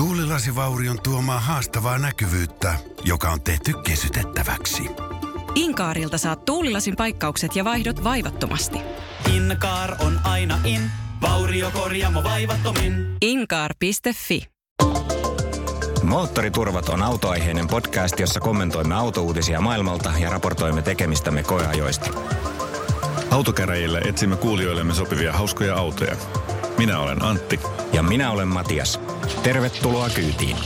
Tuulilasivaurion tuomaa haastavaa näkyvyyttä, joka on tehty kesytettäväksi. Inkaarilta saat tuulilasin paikkaukset ja vaihdot vaivattomasti. Inkaar on aina in, vauriokorjaamo vaivattomin. Inkaar.fi Moottoriturvat on autoaiheinen podcast, jossa kommentoimme autouutisia maailmalta ja raportoimme tekemistämme koeajoista. Autokäräjillä etsimme kuulijoillemme sopivia hauskoja autoja. Minä olen Antti. Ja minä olen Matias. Tervetuloa kyytiin.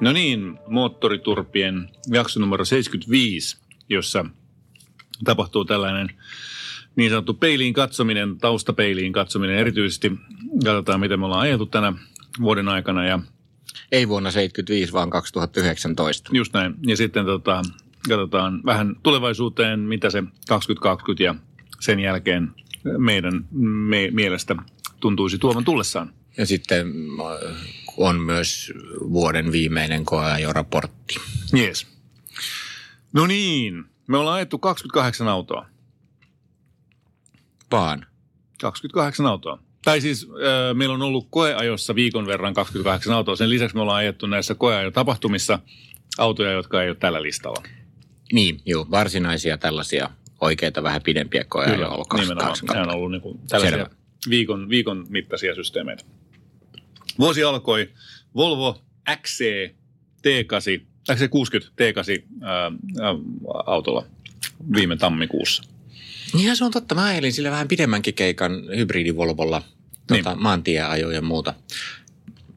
No niin, Moottoriturpien jakso numero 75, jossa tapahtuu tällainen niin sanottu peiliin katsominen, taustapeiliin katsominen. Erityisesti katsotaan, miten me ollaan ajettu tänä vuoden aikana ja Ei vuonna 75, vaan 2019. just näin. Ja sitten tota, katsotaan vähän tulevaisuuteen, mitä se 2020 ja sen jälkeen meidän me, mielestä tuntuisi tuovan tullessaan. Ja sitten äh, on myös vuoden viimeinen koeajoraportti. Jees. No niin, me ollaan ajettu 28 autoa. Vaan. 28 autoa. Tai siis äh, meillä on ollut koeajossa viikon verran 28 autoa. Sen lisäksi me ollaan ajettu näissä koeajotapahtumissa autoja, jotka ei ole tällä listalla. Niin, joo, varsinaisia tällaisia oikeita vähän pidempiä koeajoja on ollut kaksi, nimenomaan. kaksi Nämä on ollut niin kuin tällaisia Selvä. viikon, viikon mittaisia systeemeitä. Vuosi alkoi Volvo XC T8, XC60 T8 ää, ää, autolla viime tammikuussa. Niin se on totta. Mä ajelin sillä vähän pidemmänkin keikan hybridivolvolla tota, Niin. maantieajoja ja muuta.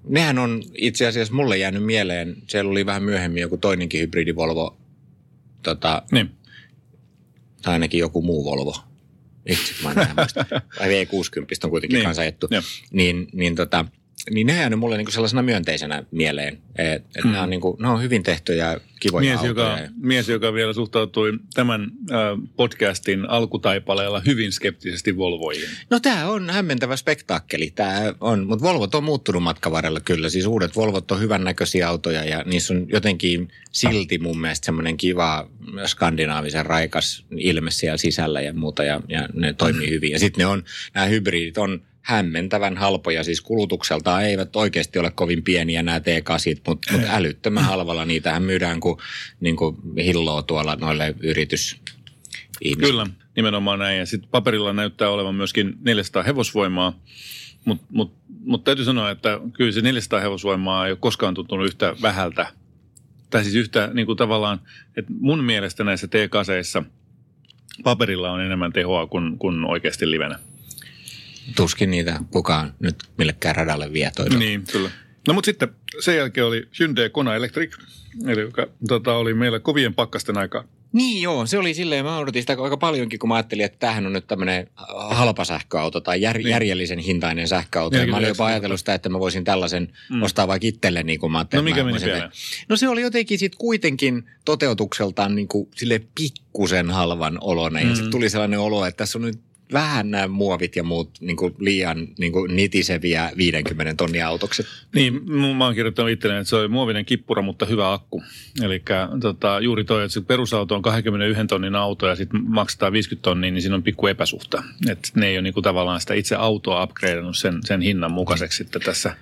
Nehän on itse asiassa mulle jäänyt mieleen. Siellä oli vähän myöhemmin joku toinenkin hybridivolvo, tota, Niin. tai ainakin joku muu Volvo. Itse mä en muista. Vai V60 on kuitenkin Niin. kanssa ajettu. Niin, niin, tota, niin ne jäänyt mulle niinku sellaisena myönteisenä mieleen. Että et Mm. ne, on niinku, ne on hyvin tehtyjä ja kivoja Mies autoja. joka, mies, joka vielä suhtautui tämän äh, podcastin alkutaipaleella hyvin skeptisesti Volvoihin. No tämä on hämmentävä spektaakkeli, tämä on, mutta Volvot on muuttunut matkan varrella kyllä. Siis uudet Volvot on hyvännäköisiä autoja ja niissä on jotenkin silti mun mielestä semmoinen kiva skandinaavisen raikas ilme siellä sisällä ja muuta ja, ja ne toimii hyvin. Ja sitten ne on, nämä hybridit on hämmentävän halpoja, siis kulutukseltaan eivät oikeasti ole kovin pieniä nämä T8, mutta mut älyttömän halvalla niitähän myydään kuin, niin kuin hilloa tuolla noille yritys Kyllä, nimenomaan näin. Ja sitten paperilla näyttää olevan myöskin 400 hevosvoimaa, mutta mut, mut täytyy sanoa, että kyllä se 400 hevosvoimaa ei ole koskaan tuntunut yhtä vähältä. Tai siis yhtä niin kuin tavallaan, että mun mielestä näissä T-kaseissa paperilla on enemmän tehoa kuin, kuin oikeasti livenä. Tuskin niitä kukaan nyt millekään radalle vie toivon. Niin, kyllä. No mutta sitten sen jälkeen oli Hyundai Kona Electric, eli joka tota, oli meillä kovien pakkasten aikaa. Niin joo, se oli silleen, mä odotin sitä aika paljonkin, kun mä ajattelin, että tämähän on nyt tämmöinen halpa sähköauto tai jär, Niin. niin. järjellisen hintainen sähköauto. Ja mä olin jopa 49 ajatellut sitä, että mä voisin tällaisen Mm. ostaa vaikka itselleni, kun mä No ajattelin, mikä että mä meni pieleen? No se oli jotenkin sitten kuitenkin toteutukseltaan niin kuin sille pikkusen halvan oloinen. Mm. Ja sitten tuli sellainen olo, että tässä on nyt vähän nämä muovit ja muut niin kuin liian niin kuin nitiseviä 50 tonnia autokset. Niin, mä oon kirjoittanut itselleen, että se oli muovinen kippura, mutta hyvä akku. Eli tota, juuri toi, että se perusauto on 21 tonnin auto ja sitten maksetaan 50 tonnia, niin siinä on pikku epäsuhta. Että ne ei ole niinku tavallaan sitä itse autoa upgradeannut sen, sen hinnan mukaiseksi sitten tässä.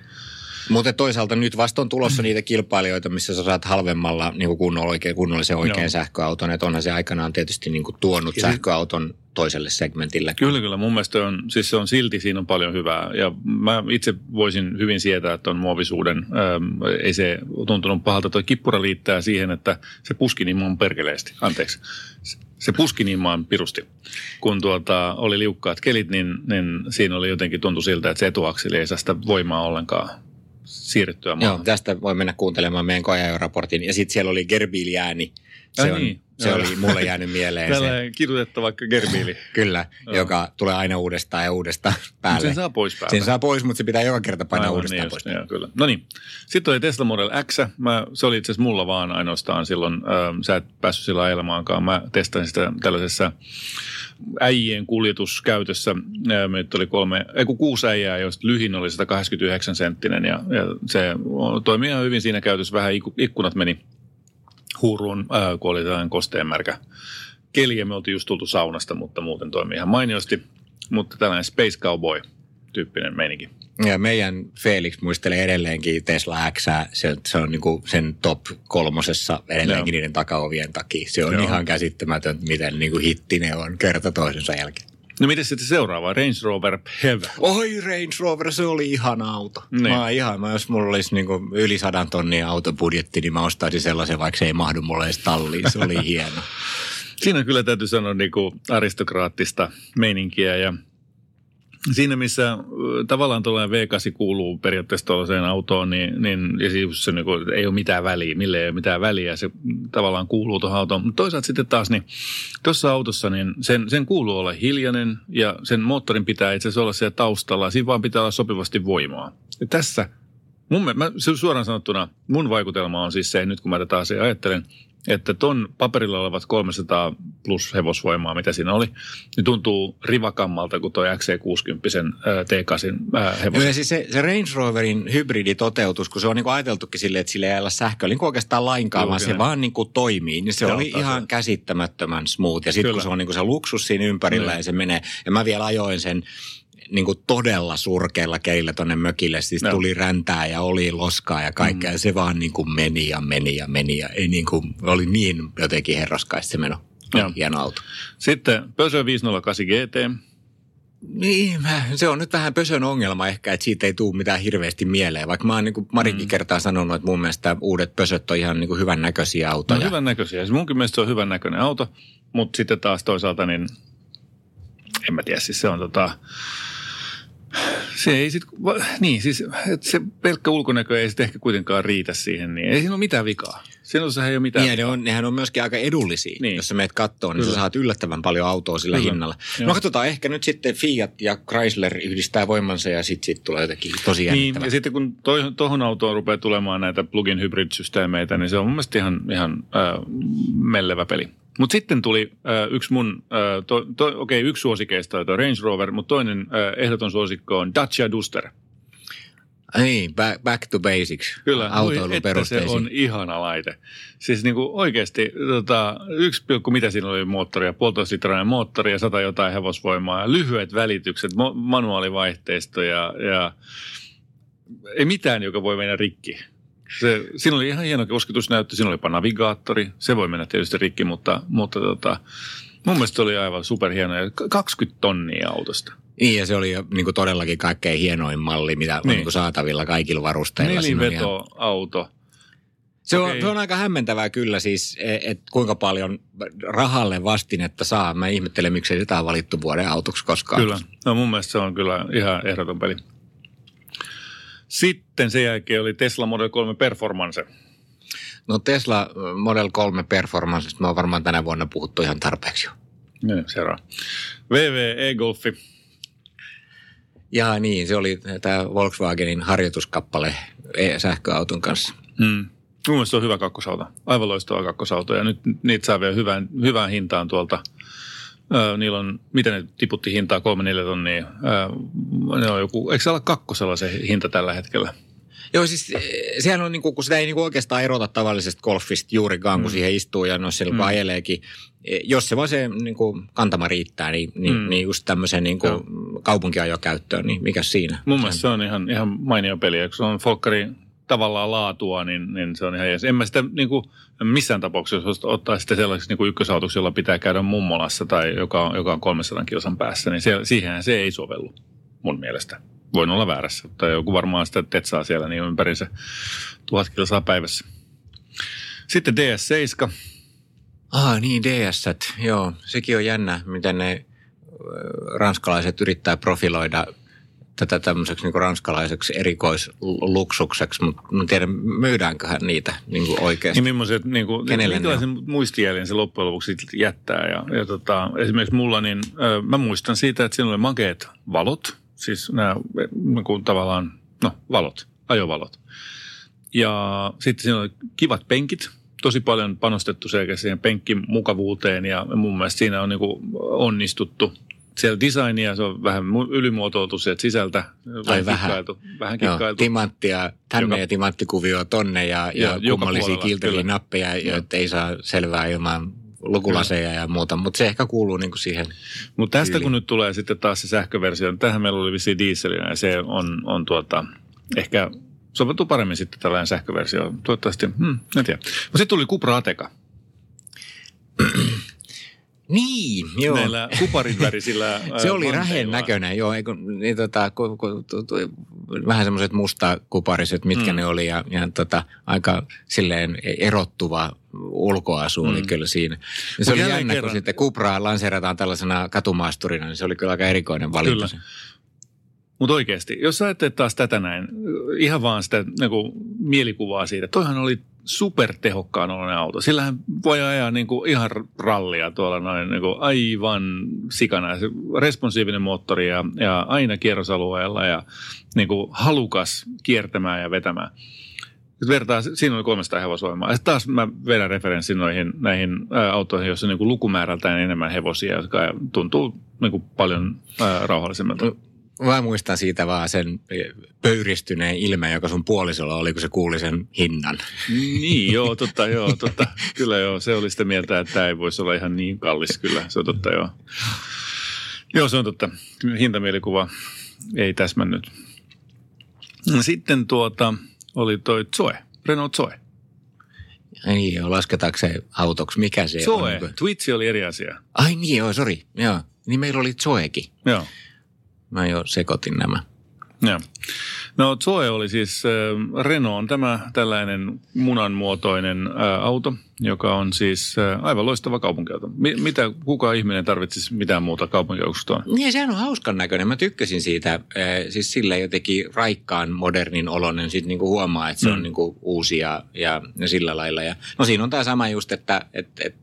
Mutta toisaalta nyt vasta on tulossa niitä kilpailijoita, missä sä saat halvemmalla niin kuin kunnolla, oikein, kunnollisen oikein Joo. Sähköauton. Että onhan se aikanaan tietysti niin kuin tuonut Ja sähköauton toiselle segmentille. Kyllä, kyllä. Mun mielestä on, siis se on silti, siinä on paljon hyvää. Ja mä itse voisin hyvin sietää tuon muovisuuden. Ähm, ei se tuntunut pahalta. Toi kippura liittää siihen, että se puski niin maan perkeleesti. Anteeksi. Se- puski niin maan pirusti. Kun tuota, oli liukkaat kelit, niin, niin siinä oli jotenkin tuntu siltä, että se etuakseli ei saa sitä voimaa ollenkaan siirrettyä Joo, maahan. tästä voi mennä kuuntelemaan meidän koeajoraportin. Ja sitten siellä oli Gerbiili-ääni. Se, on, niin, se oli mulle jäänyt mieleen se. Tällainen kidutettava gerbiili. Kyllä, Joo. joka tulee aina uudestaan ja uudestaan päälle. Sen saa pois päältä. Sen saa pois, mutta se pitää joka kerta painaa Aivan uudestaan niin pois. joo, kyllä. No niin. Sitten oli Tesla Model X. Mä, se oli itse asiassa mulla vaan ainoastaan silloin. Ö, sä et päässyt sillä ajelemaankaan. Mä testasin sitä tällaisessa äijien kuljetuskäytössä. Ö, Meitä oli kolme, ei kun kuusi äijää, joista lyhin oli 189 senttinen. Ja, ja se toimii ihan hyvin siinä käytössä. Vähän ikku- ikkunat meni huuruun, ö, kun oli tällainen kosteenmärkä keli. Ja me oltiin just tultu saunasta, mutta muuten toimii ihan mainiosti. Mutta tällainen Space Cowboy tyyppinen meininki. Ja meidän Felix muistelee edelleenkin Tesla X, se, se on niinku sen top kolmosessa edelleenkin Joo. niiden takaovien takia. Se on Joo. ihan käsittämätön, miten niinku hitti ne on kerta toisensa jälkeen. No miten sitten seuraava? Range Rover PHEV. Oi Range Rover, se oli ihana auto. Niin. Mä ihan, mä, jos mulla olisi niinku yli sadan tonnin autobudjetti, niin mä ostaisin sellaisen, vaikka se ei mahdu mulle edes talliin. Se oli hieno. Siinä kyllä täytyy sanoa niin kuin aristokraattista meininkiä ja siinä missä tavallaan tuollainen V8 kuuluu periaatteessa tuollaiseen autoon, niin, niin ja siis se niin kuin, ei ole mitään väliä, mille ei ole mitään väliä, se tavallaan kuuluu tuohon autoon. Mutta toisaalta sitten taas, niin tuossa autossa niin sen, sen kuuluu olla hiljainen ja sen moottorin pitää itse asiassa olla siellä taustalla, siinä vaan pitää olla sopivasti voimaa. Ja tässä Mun, mä, suoraan sanottuna mun vaikutelma on siis se, nyt kun mä tätä asiaa ajattelen, että ton paperilla olevat 300 plus hevosvoimaa, mitä siinä oli, niin tuntuu rivakammalta kuin toi XC60 ää, T8 ää, hevosen. Ja siis se, se Range Roverin hybriditoteutus, kun se on niinku ajateltukin silleen, että sille ei ole sähköä niin oikeastaan lainkaan, vaan se vaan niinku toimii, niin se Joo, oli taas ihan on. käsittämättömän smooth. Ja sitten kun se on niinku se luksus siinä ympärillä Niin. ja se menee, ja mä vielä ajoin sen niin kuin todella surkeilla keillä tonne mökille. Siis Joo. tuli räntää ja oli loskaa ja kaikkea. Mm. Ja se vaan niin kuin meni ja meni ja meni. Ja ei niin kuin, oli niin jotenkin herraskaista se meno. Joo. Hieno auto. Sitten Peugeot 508 GT. Niin, mä- se on nyt vähän pösön ongelma ehkä, että siitä ei tule mitään hirveästi mieleen. Vaikka mä oon niin Marikin mm. kertaa sanonut, että mun mielestä uudet pösöt on ihan niin hyvän näköisiä No, autoja. hyvän näköisiä. Siis munkin mielestä se on hyvän näköinen auto, mutta sitten taas toisaalta niin, en mä tiedä, siis se on tota, se ei sit, niin siis että se pelkkä ulkonäkö ei sitten ehkä kuitenkaan riitä siihen, niin ei siinä ole mitään vikaa. Siinä ei ole mitään Niin, ne on, nehän on myöskin aika edullisia. Niin. Jos sä meet kattoon, niin Kyllä. sä saat yllättävän paljon autoa sillä Kyllä. hinnalla. Joo. No katsotaan, ehkä nyt sitten Fiat ja Chrysler yhdistää voimansa ja sitten sit tulee jotenkin tosi Niin, ja sitten kun tuohon autoon rupeaa tulemaan näitä plug-in hybrid-systeemeitä, niin se on mun mielestä ihan, ihan äh, mellevä peli. Mutta sitten tuli äh, yksi mun, äh, okei okay, yksi suosikeista on Range Rover, mutta toinen äh, ehdoton suosikko on Dacia Duster. Niin, back, back to basics. Kyllä, Autoilun että se on ihana laite. Siis niin kuin oikeasti tota, yksi pilkku, mitä siinä oli moottoria, puolitoista litrainen moottori ja sata jotain hevosvoimaa ja lyhyet välitykset, manuaalivaihteisto ja, ja ei mitään, joka voi mennä rikki. Se, siinä oli ihan hieno kosketusnäyttö, siinä oli jopa navigaattori, se voi mennä tietysti rikki, mutta, mutta tota, mun mielestä se oli aivan superhieno ja 20 tonnia autosta. Niin, ja se oli jo niin kuin todellakin kaikkein hienoin malli, mitä niin. on Niin. kuin saatavilla kaikilla varusteilla. Ihan- Nelivetoauto. Se on, se on aika hämmentävää kyllä siis, että kuinka paljon rahalle vastinetta saa. Mä ihmettelen, miksei sitä on valittu vuoden autoksi koskaan. Kyllä. No mun mielestä se on kyllä ihan ehdoton peli. Sitten sen jälkeen oli Tesla Model 3 Performance. No Tesla Model 3 Performancesta me on varmaan tänä vuonna puhuttu ihan tarpeeksi jo. Niin, Seuraava. VW e-Golfi. Ja niin, se oli tämä Volkswagenin harjoituskappale e- sähköauton kanssa. Mm. Mun mielestä se on hyvä kakkosauto. Aivan loistava kakkosauto. Ja nyt niitä saa vielä hyvään, hyvään hintaan tuolta. Öö, niillä on, miten ne tiputti hintaa, kolme neljä tonnia. Öö, ne on joku, eikö se olla kakkosella se hinta tällä hetkellä? Joo, siis eh, sehän on, niinku, kun sitä ei niinku oikeastaan erota tavallisesta golfista juurikaan, kun Mm. siihen istuu ja no siellä kun Mm. ajeleekin. Eh, Jos se vaan se niinku, kantama riittää, niin, niin, Mm. niin just tämmöiseen niinku, Joo. kaupunkiajokäyttöön, niin mikä siinä? Mun mielestä se on ihan, ihan mainio peli. Ja kun se on Folkkari tavallaan laatua, niin, niin se on ihan jees. En mä sitä niin kuin, missään tapauksessa jos ottaa sitten sellaiseksi niin kuin ykkösautoksi, jolla pitää käydä mummolassa tai joka on, joka on 300 kilsan päässä, niin se, siihen se ei sovellu mun mielestä. Voin olla väärässä, tai joku varmaan sitä tetsaa siellä niin ympärinsä tuhat kilsaa päivässä. Sitten DS7. Ah niin, ds joo. Sekin on jännä, miten ne ranskalaiset yrittää profiloida tätä tämmöiseksi niin ranskalaiseksi erikoisluksukseksi, mutta en tiedä, myydäänköhän niitä niin kuin oikeasti. Niin millaiset, niin kuin, Kenelle ne minkälaisen muistijäljen se loppujen lopuksi jättää. Ja, ja tota, esimerkiksi mulla, niin ö, mä muistan siitä, että siinä oli makeet valot, siis nämä niin kuin tavallaan, no valot, ajovalot. Ja sitten siinä oli kivat penkit, tosi paljon panostettu sekä siihen penkkimukavuuteen ja mun mielestä siinä on niin kuin onnistuttu. Siellä designia, se on vähän mu- ylimuotoiltu sieltä sisältä. Ai vähän. kikkailtu, vähän Joo, kikkailtu. timanttia tänne Joka- ja timanttikuvio tonne ja, ja joka kummallisia kyllä. nappeja, joita ei saa selvää ilman lukulaseja ja muuta, mutta se ehkä kuuluu niin kuin siihen. Mutta tästä Tyyli. kun nyt tulee sitten taas se sähköversio, niin tähän meillä oli vissiin dieselinä ja se on, on tuota, ehkä soveltuu paremmin sitten tällainen sähköversio. Toivottavasti, hmm, en tiedä. Mutta sitten tuli Cupra Ateca. Niin, joo. Näillä kuparin värisillä Se oli rähen näköinen, joo. Eikö, niin tota, ku, ku, tu, tu, vähän semmoiset mustakupariset, mitkä Mm. ne oli. Ja, ja tota, aika silleen erottuva ulkoasu oli Mm. kyllä siinä. Ja Mut se oli jälleen jännä, kerran- kun sitten Cupraa lanseerataan tällaisena katumaasturina, niin se oli kyllä aika erikoinen valinta. Kyllä. Mutta oikeasti, jos ajattelet taas tätä näin, ihan vaan sitä niinku, mielikuvaa siitä, toihan oli supertehokkaan oloinen auto. Sillähän voi ajaa niinku, ihan rallia tuolla noin niinku, aivan sikana. Se responsiivinen moottori ja, ja aina kierrosalueella ja niinku, halukas kiertämään ja vetämään. Vertaa, siinä oli 300 hevosvoimaa. Ja taas mä vedän referenssin noihin, näihin ää, autoihin, joissa on niinku lukumäärältään enemmän hevosia, jotka tuntuu niinku paljon ää, rauhallisemmalta. Mä muistan siitä vaan sen pöyristyneen ilmeen, joka sun puolisolla oli, kun se kuuli sen hinnan. Niin, joo, totta, joo, totta. Kyllä joo, se oli sitä mieltä, että tämä ei voisi olla ihan niin kallis, kyllä, se on totta, joo. Joo, se on totta. Hintamielikuva ei täsmännyt. Sitten tuota, oli toi Zoe, Renault Zoe. Niin, joo, lasketaanko se autoksi? Mikä se Zoe, on? Twitsi oli eri asia. Ai niin, joo, sori. Joo. Niin meillä oli Zoekin. Joo. Mä jo sekoitin nämä. Joo. No Zoe oli siis äh, Renault on tämä tällainen munanmuotoinen äh, auto, joka on siis äh, aivan loistava kaupunkiauto. Mi- mitä, kuka ihminen tarvitsisi mitään muuta kaupunkiautoa? Niin, sehän on hauskan näköinen. Mä tykkäsin siitä. eh, Siis sillä jotenkin raikkaan modernin oloinen. Sitten niinku huomaa, että se Mm. on niinku uusi ja, ja, ja sillä lailla. Ja, no siinä on tämä sama just, että et, et,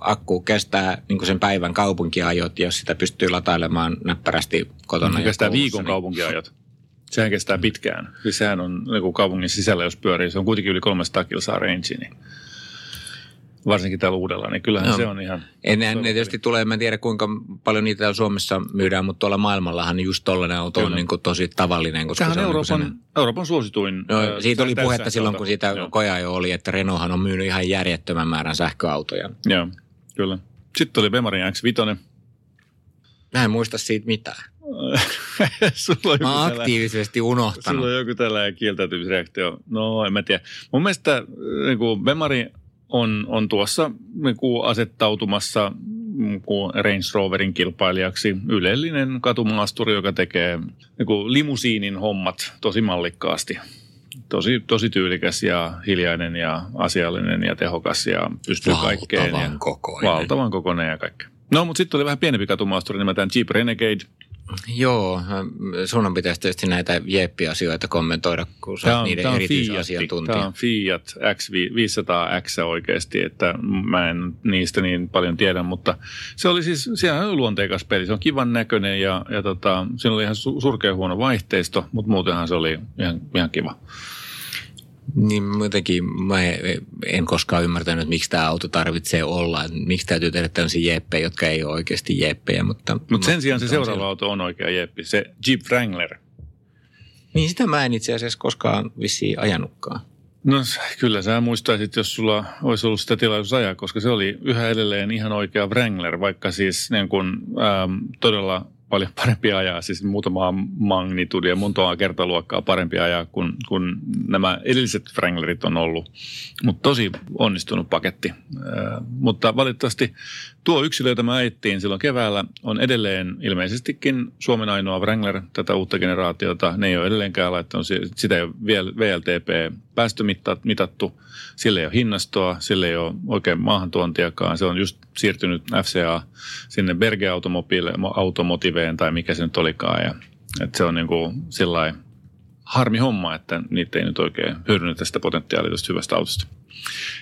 akku kestää niinku sen päivän kaupunkiajot, jos sitä pystyy latailemaan näppärästi kotona. Se kestää koulussa, viikon niin- kaupunkiajot. Sehän kestää pitkään. Siis sehän on niin kaupungin sisällä, jos pyörii. Se on kuitenkin yli 300 kilsaa range, niin varsinkin täällä uudella, niin kyllähän Joo. se on ihan... Enhän ne on tietysti tulee, mä en tiedä kuinka paljon niitä täällä Suomessa myydään, mutta tuolla maailmallahan niin just tollainen auto on Kyllä. niin kuin tosi tavallinen. Koska Sehän se on on Euroopan, niin kuin Euroopan suosituin. No, ää, siitä oli puhetta silloin, kun siitä Joo. koja jo oli, että Renaulthan on myynyt ihan järjettömän määrän sähköautoja. Joo, kyllä. Sitten oli Bemarin X5. Mä en muista siitä mitään. Sulla on joku Mä tällainen- aktiivisesti unohtanut. Sulla on joku tällainen kieltäytymisreaktio. No, en mä tiedä. Mun mielestä niin kuin Bemari on, on tuossa niin kuin asettautumassa niin kuin Range Roverin kilpailijaksi ylellinen katumaasturi, joka tekee niin kuin limusiinin hommat tosi mallikkaasti. Tosi, tosi tyylikäs ja hiljainen ja asiallinen ja tehokas ja pystyy kaikkeen. Ja Valtavan kokoinen. valtavan kokoinen ja kaikkea. No, mutta sitten oli vähän pienempi katumaasturi nimeltään Jeep Renegade. Joo, sun on pitäisi tietysti näitä jeppi-asioita kommentoida, kun sä oot niiden erityisasiantuntija. tämä on Fiat X, 500X oikeasti, että mä en niistä niin paljon tiedä, mutta se oli siis, sehän on luonteikas peli, se on kivan näköinen ja, ja tota, siinä oli ihan su- surkea huono vaihteisto, mutta muutenhan se oli ihan, ihan kiva. Niin jotenkin mä en koskaan ymmärtänyt, miksi tämä auto tarvitsee olla. Miksi täytyy tehdä tämmöisiä jeppejä, jotka ei ole oikeasti jeppejä. Mutta, Mutta sen sijaan se seuraava siellä. auto on oikea jeppi, se Jeep Wrangler. Niin sitä mä en itse asiassa koskaan vissiin ajanutkaan. No kyllä sä muistaisit, jos sulla olisi ollut sitä tilaisuus ajaa, koska se oli yhä edelleen ihan oikea Wrangler, vaikka siis niin kun, ähm, todella paljon parempi ajaa, siis muutamaa magnitudia, montaa kertaluokkaa parempi ajaa kuin, kuin nämä edelliset Wranglerit on ollut. Mutta tosi onnistunut paketti. Mutta valitettavasti tuo yksilö, jota me ajettiin silloin keväällä, on edelleen ilmeisestikin Suomen ainoa Wrangler tätä uutta generaatiota. Ne ei ole edelleenkään laittanut, si- sitä ei ole vielä VLTP päästömitattu, sillä ei ole hinnastoa, sillä ei ole oikein maahantuontiakaan. Se on just siirtynyt FCA sinne Berge Automobile, Automotiveen tai mikä se nyt olikaan. Ja, että se on niin kuin sillai harmi homma, että niitä ei nyt oikein hyödynnetä sitä potentiaalia tästä hyvästä autosta.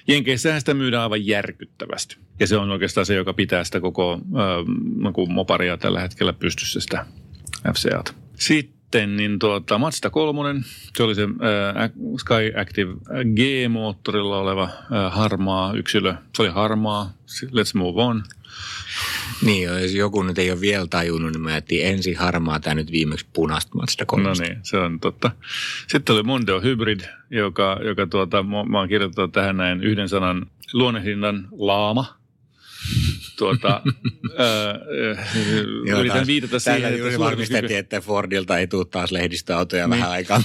Jenkeissähän sitä myydään aivan järkyttävästi. Ja se on oikeastaan se, joka pitää sitä koko äh, moparia tällä hetkellä pystyssä sitä FCAta. Sitten niin tuota, Mazda 3, se oli se äh, Sky Active G-moottorilla oleva äh, harmaa yksilö. Se oli harmaa, let's move on. Niin, jos joku nyt ei ole vielä tajunnut, niin mä jätin ensin harmaa tämä nyt viimeksi punaista Mazda No 3. niin, se on totta. Sitten oli Mondeo Hybrid, joka, joka tuota, mä, oon kirjoittanut tähän näin yhden sanan luonnehdinnan laama. tuota, Joo, yritän viitata Täällä siihen, juuri että varmistettiin, että Fordilta ei tule taas lehdistöautoja Niin. vähän aikaa.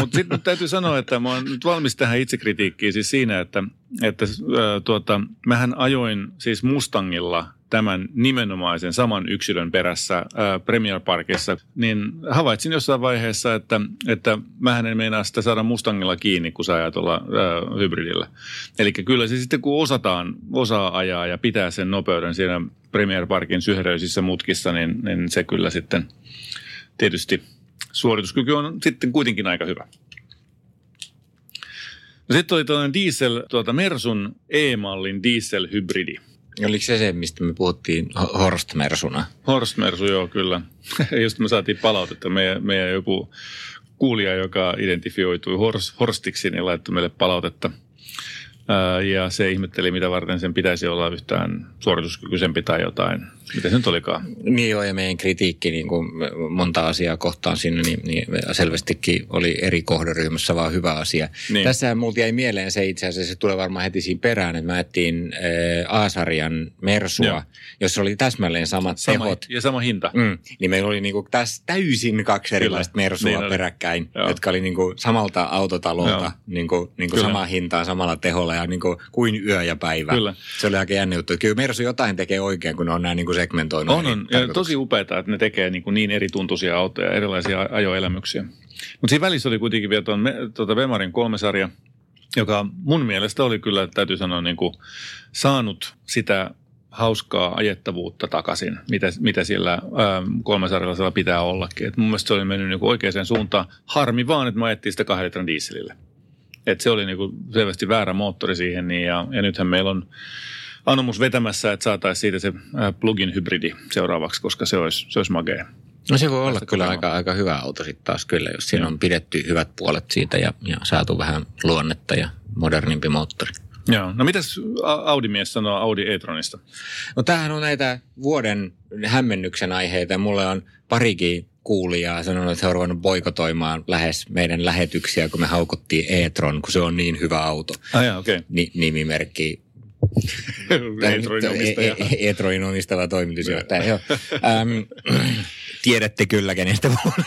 Mutta sitten täytyy sanoa, että mä oon nyt valmis tähän itsekritiikkiin siis siinä, että, että ää, tuota, mähän ajoin siis Mustangilla tämän nimenomaisen saman yksilön perässä ää, Premier Parkissa, niin havaitsin jossain vaiheessa, että, että mähän en meinaa sitä saada Mustangilla kiinni, kun sä ajat olla ää, hybridillä. Eli kyllä se sitten, kun osataan, osaa ajaa ja pitää sen nopeuden siinä Premier Parkin syheröisissä mutkissa, niin, niin se kyllä sitten tietysti suorituskyky on sitten kuitenkin aika hyvä. No sitten oli tällainen diesel, tuota Mersun E-mallin dieselhybridi. Oliko se se, mistä me puhuttiin Ho- Horst Mersuna? Horst Mersu, joo kyllä. Just me saatiin palautetta. Meidän, meidän joku kuulija, joka identifioitui Horst, Horstiksi, niin laittoi meille palautetta. Ja se ihmetteli, mitä varten sen pitäisi olla yhtään suorituskykyisempi tai jotain. Mitä se nyt olikaan? Niin joo, ja meidän kritiikki niin kuin monta asiaa kohtaan sinne, niin, niin selvästikin oli eri kohderyhmässä vaan hyvä asia. Niin. Niin. Tässähän multa jäi mieleen se itse asiassa, se tulee varmaan heti siinä perään, että mä etsin äh, A-sarjan Mersua, Joo. jossa oli täsmälleen samat Sama, tehot. ja sama hinta. Mm, niin meillä oli niinku täs, täysin kaksi erilaista Mersua Niin niin peräkkäin, Joo. Jotka oli niinku samalta autotalolta Joo. niinku, niinku Kyllä. samaa hintaa samalla teholla ja niinku kuin yö ja päivä. Kyllä. Se oli aika jännä juttu. Kyllä Mersu jotain tekee oikein, kun on nämä niinku segmentoinut. On, on. Ja tosi upeaa, että ne tekee niin, kuin niin eri tuntuisia autoja, erilaisia ajoelämyksiä. Mutta siinä välissä oli kuitenkin vielä tuon tuota Vemarin kolmesarja, joka mun mielestä oli kyllä, täytyy sanoa, niin kuin saanut sitä hauskaa ajettavuutta takaisin, mitä, mitä sillä ähm, kolmesarjalla pitää ollakin. Et mun mielestä se oli mennyt niin oikeaan suuntaan. Harmi vaan, että mä ajettiin sitä kahden litran dieselillä. Et se oli niin kuin selvästi väärä moottori siihen, niin ja, ja nythän meillä on anomus vetämässä, että saataisiin siitä se plug-in hybridi seuraavaksi, koska se olisi, se olisi magea. No se voi olla kyllä aika, aika hyvä auto sitten taas kyllä, jos siinä on pidetty hyvät puolet siitä ja, ja saatu vähän luonnetta ja modernimpi moottori. Joo. No mitäs Audi-mies sanoo Audi e-tronista? No tämähän on näitä vuoden hämmennyksen aiheita. Mulle on parikin kuulijaa sanonut, että he on ruvennut boikotoimaan lähes meidän lähetyksiä, kun me haukuttiin e-tron, kun se on niin hyvä auto. Ah jaa, okei. Ni, nimimerkki Omistaja. E- e- E-Troin omistava toimitusjohtaja, joo. Ähm, tiedätte kyllä, kenestä puhun.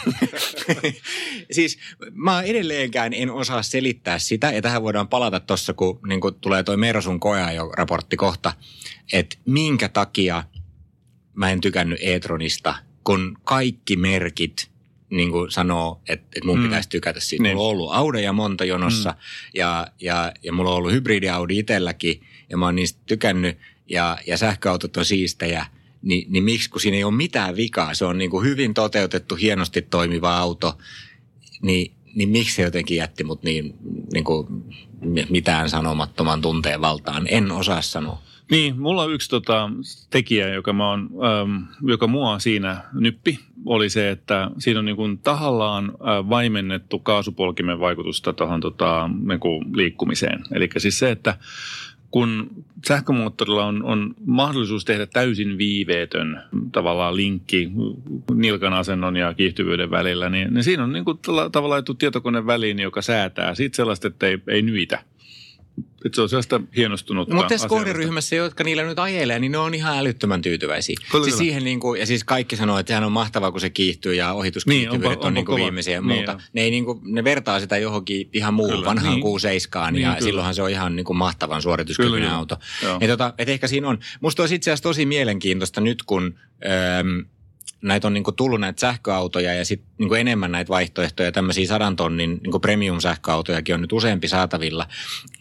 siis mä edelleenkään en osaa selittää sitä, ja tähän voidaan palata tuossa, kun, niin kun tulee toi Mersun koeajo-raportti kohta, että minkä takia mä en tykännyt E-Tronista, kun kaikki merkit niin kuin sanoo, että, että mun Mm. pitäisi tykätä siitä. Niin. Mulla on ollut Audeja monta jonossa mm. ja, ja, ja mulla on ollut hybridi Audi itselläkin ja mä oon niistä tykännyt ja, ja sähköautot on siistejä. Ni, niin miksi, kun siinä ei ole mitään vikaa, se on niin kuin hyvin toteutettu, hienosti toimiva auto, niin, niin miksi se jotenkin jätti mut niin, niin kuin mitään sanomattoman tunteen valtaan? En osaa sanoa. Niin, mulla on yksi tota, tekijä, joka, mä oon, ähm, joka mua siinä nyppi, oli se, että siinä on niin kuin tahallaan vaimennettu kaasupolkimen vaikutusta tuohon tota, niin kuin liikkumiseen. Eli siis se, että kun sähkömoottorilla on, on mahdollisuus tehdä täysin viiveetön tavallaan linkki nilkan asennon ja kiihtyvyyden välillä, niin, niin siinä on niin kuin tavallaan tietokone väliin, joka säätää siitä sellaista, että ei, ei nyitä. Että se on sellaista hienostunutta Mutta tässä kohderyhmässä, jotka niillä nyt ajelee, niin ne on ihan älyttömän tyytyväisiä. Kyllä, Siis siihen niin kuin, ja siis kaikki sanoo, että sehän on mahtavaa, kun se kiihtyy ja Niin, ohituskiihtyvyydet onpa- on niin onpa kuin viimeisiä ja Niin muuta. on. ne, ei niin kuin, ne vertaa sitä johonkin ihan muuhun, Kyllä, vanhaan niin. Q7, Niin, ja kyllä. silloinhan se on ihan niin kuin mahtavan suorituskykyinen Kyllä, auto. Joo. Niin tota, et ehkä siinä on. Musta olisi itse asiassa tosi mielenkiintoista nyt, kun... Öö, näitä on niin kuin tullut näitä sähköautoja ja sitten niin enemmän näitä vaihtoehtoja, tämmöisiä sadan tonnin niin kuin premium-sähköautojakin on nyt useampi saatavilla,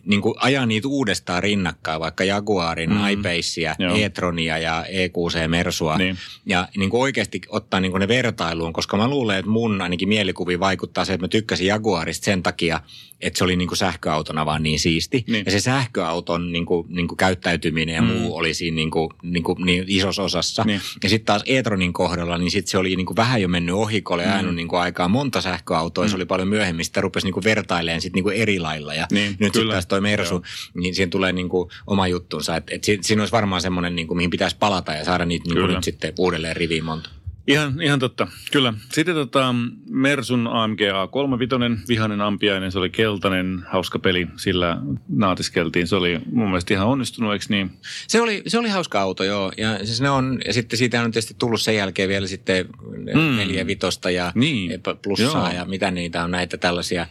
niin kuin ajaa niitä uudestaan rinnakkain, vaikka Jaguarin, Mm. mm. iPacea, e-tronia ja EQC Mersua. Niin. Ja niin kuin oikeasti ottaa niin kuin ne vertailuun, koska mä luulen, että mun ainakin mielikuvi vaikuttaa se, että mä tykkäsin Jaguarista sen takia, että se oli niin kuin sähköautona vaan niin siisti. Niin. Ja se sähköauton niin kuin, niin kuin käyttäytyminen ja Mm. muu oli siinä niin kuin, niin kuin, niin isossa osassa. Niin. Ja sitten taas e-tronin kohdalla, niin sitten se oli niin kuin vähän jo mennyt ohi, kun oli Mm. ajanut niin kuin aikaa monta sähköautoa, ja se oli paljon myöhemmin. Sitä rupesi niin kuin vertailemaan sit niin kuin eri lailla. Ja Niin, nyt sitten taas toi Mersu, Joo. niin siihen tulee niin kuin oma juttunsa. Että et si- siinä olisi varmaan semmoinen, niin kuin, mihin pitäisi palata ja saada niitä niin kuin nyt sitten uudelleen riviin monta. Ihan, ihan totta, kyllä. Sitten tota, Mersun AMG A35, vihanen ampiainen, se oli keltainen, hauska peli, sillä naatiskeltiin. Se oli mun mielestä ihan onnistunut, eikö niin? Se oli, se oli hauska auto, joo. Ja, siis ne on, ja sitten siitä on tietysti tullut sen jälkeen vielä sitten mm. neljä vitosta ja Niin. plussaa Joo. ja mitä niitä on näitä tällaisia,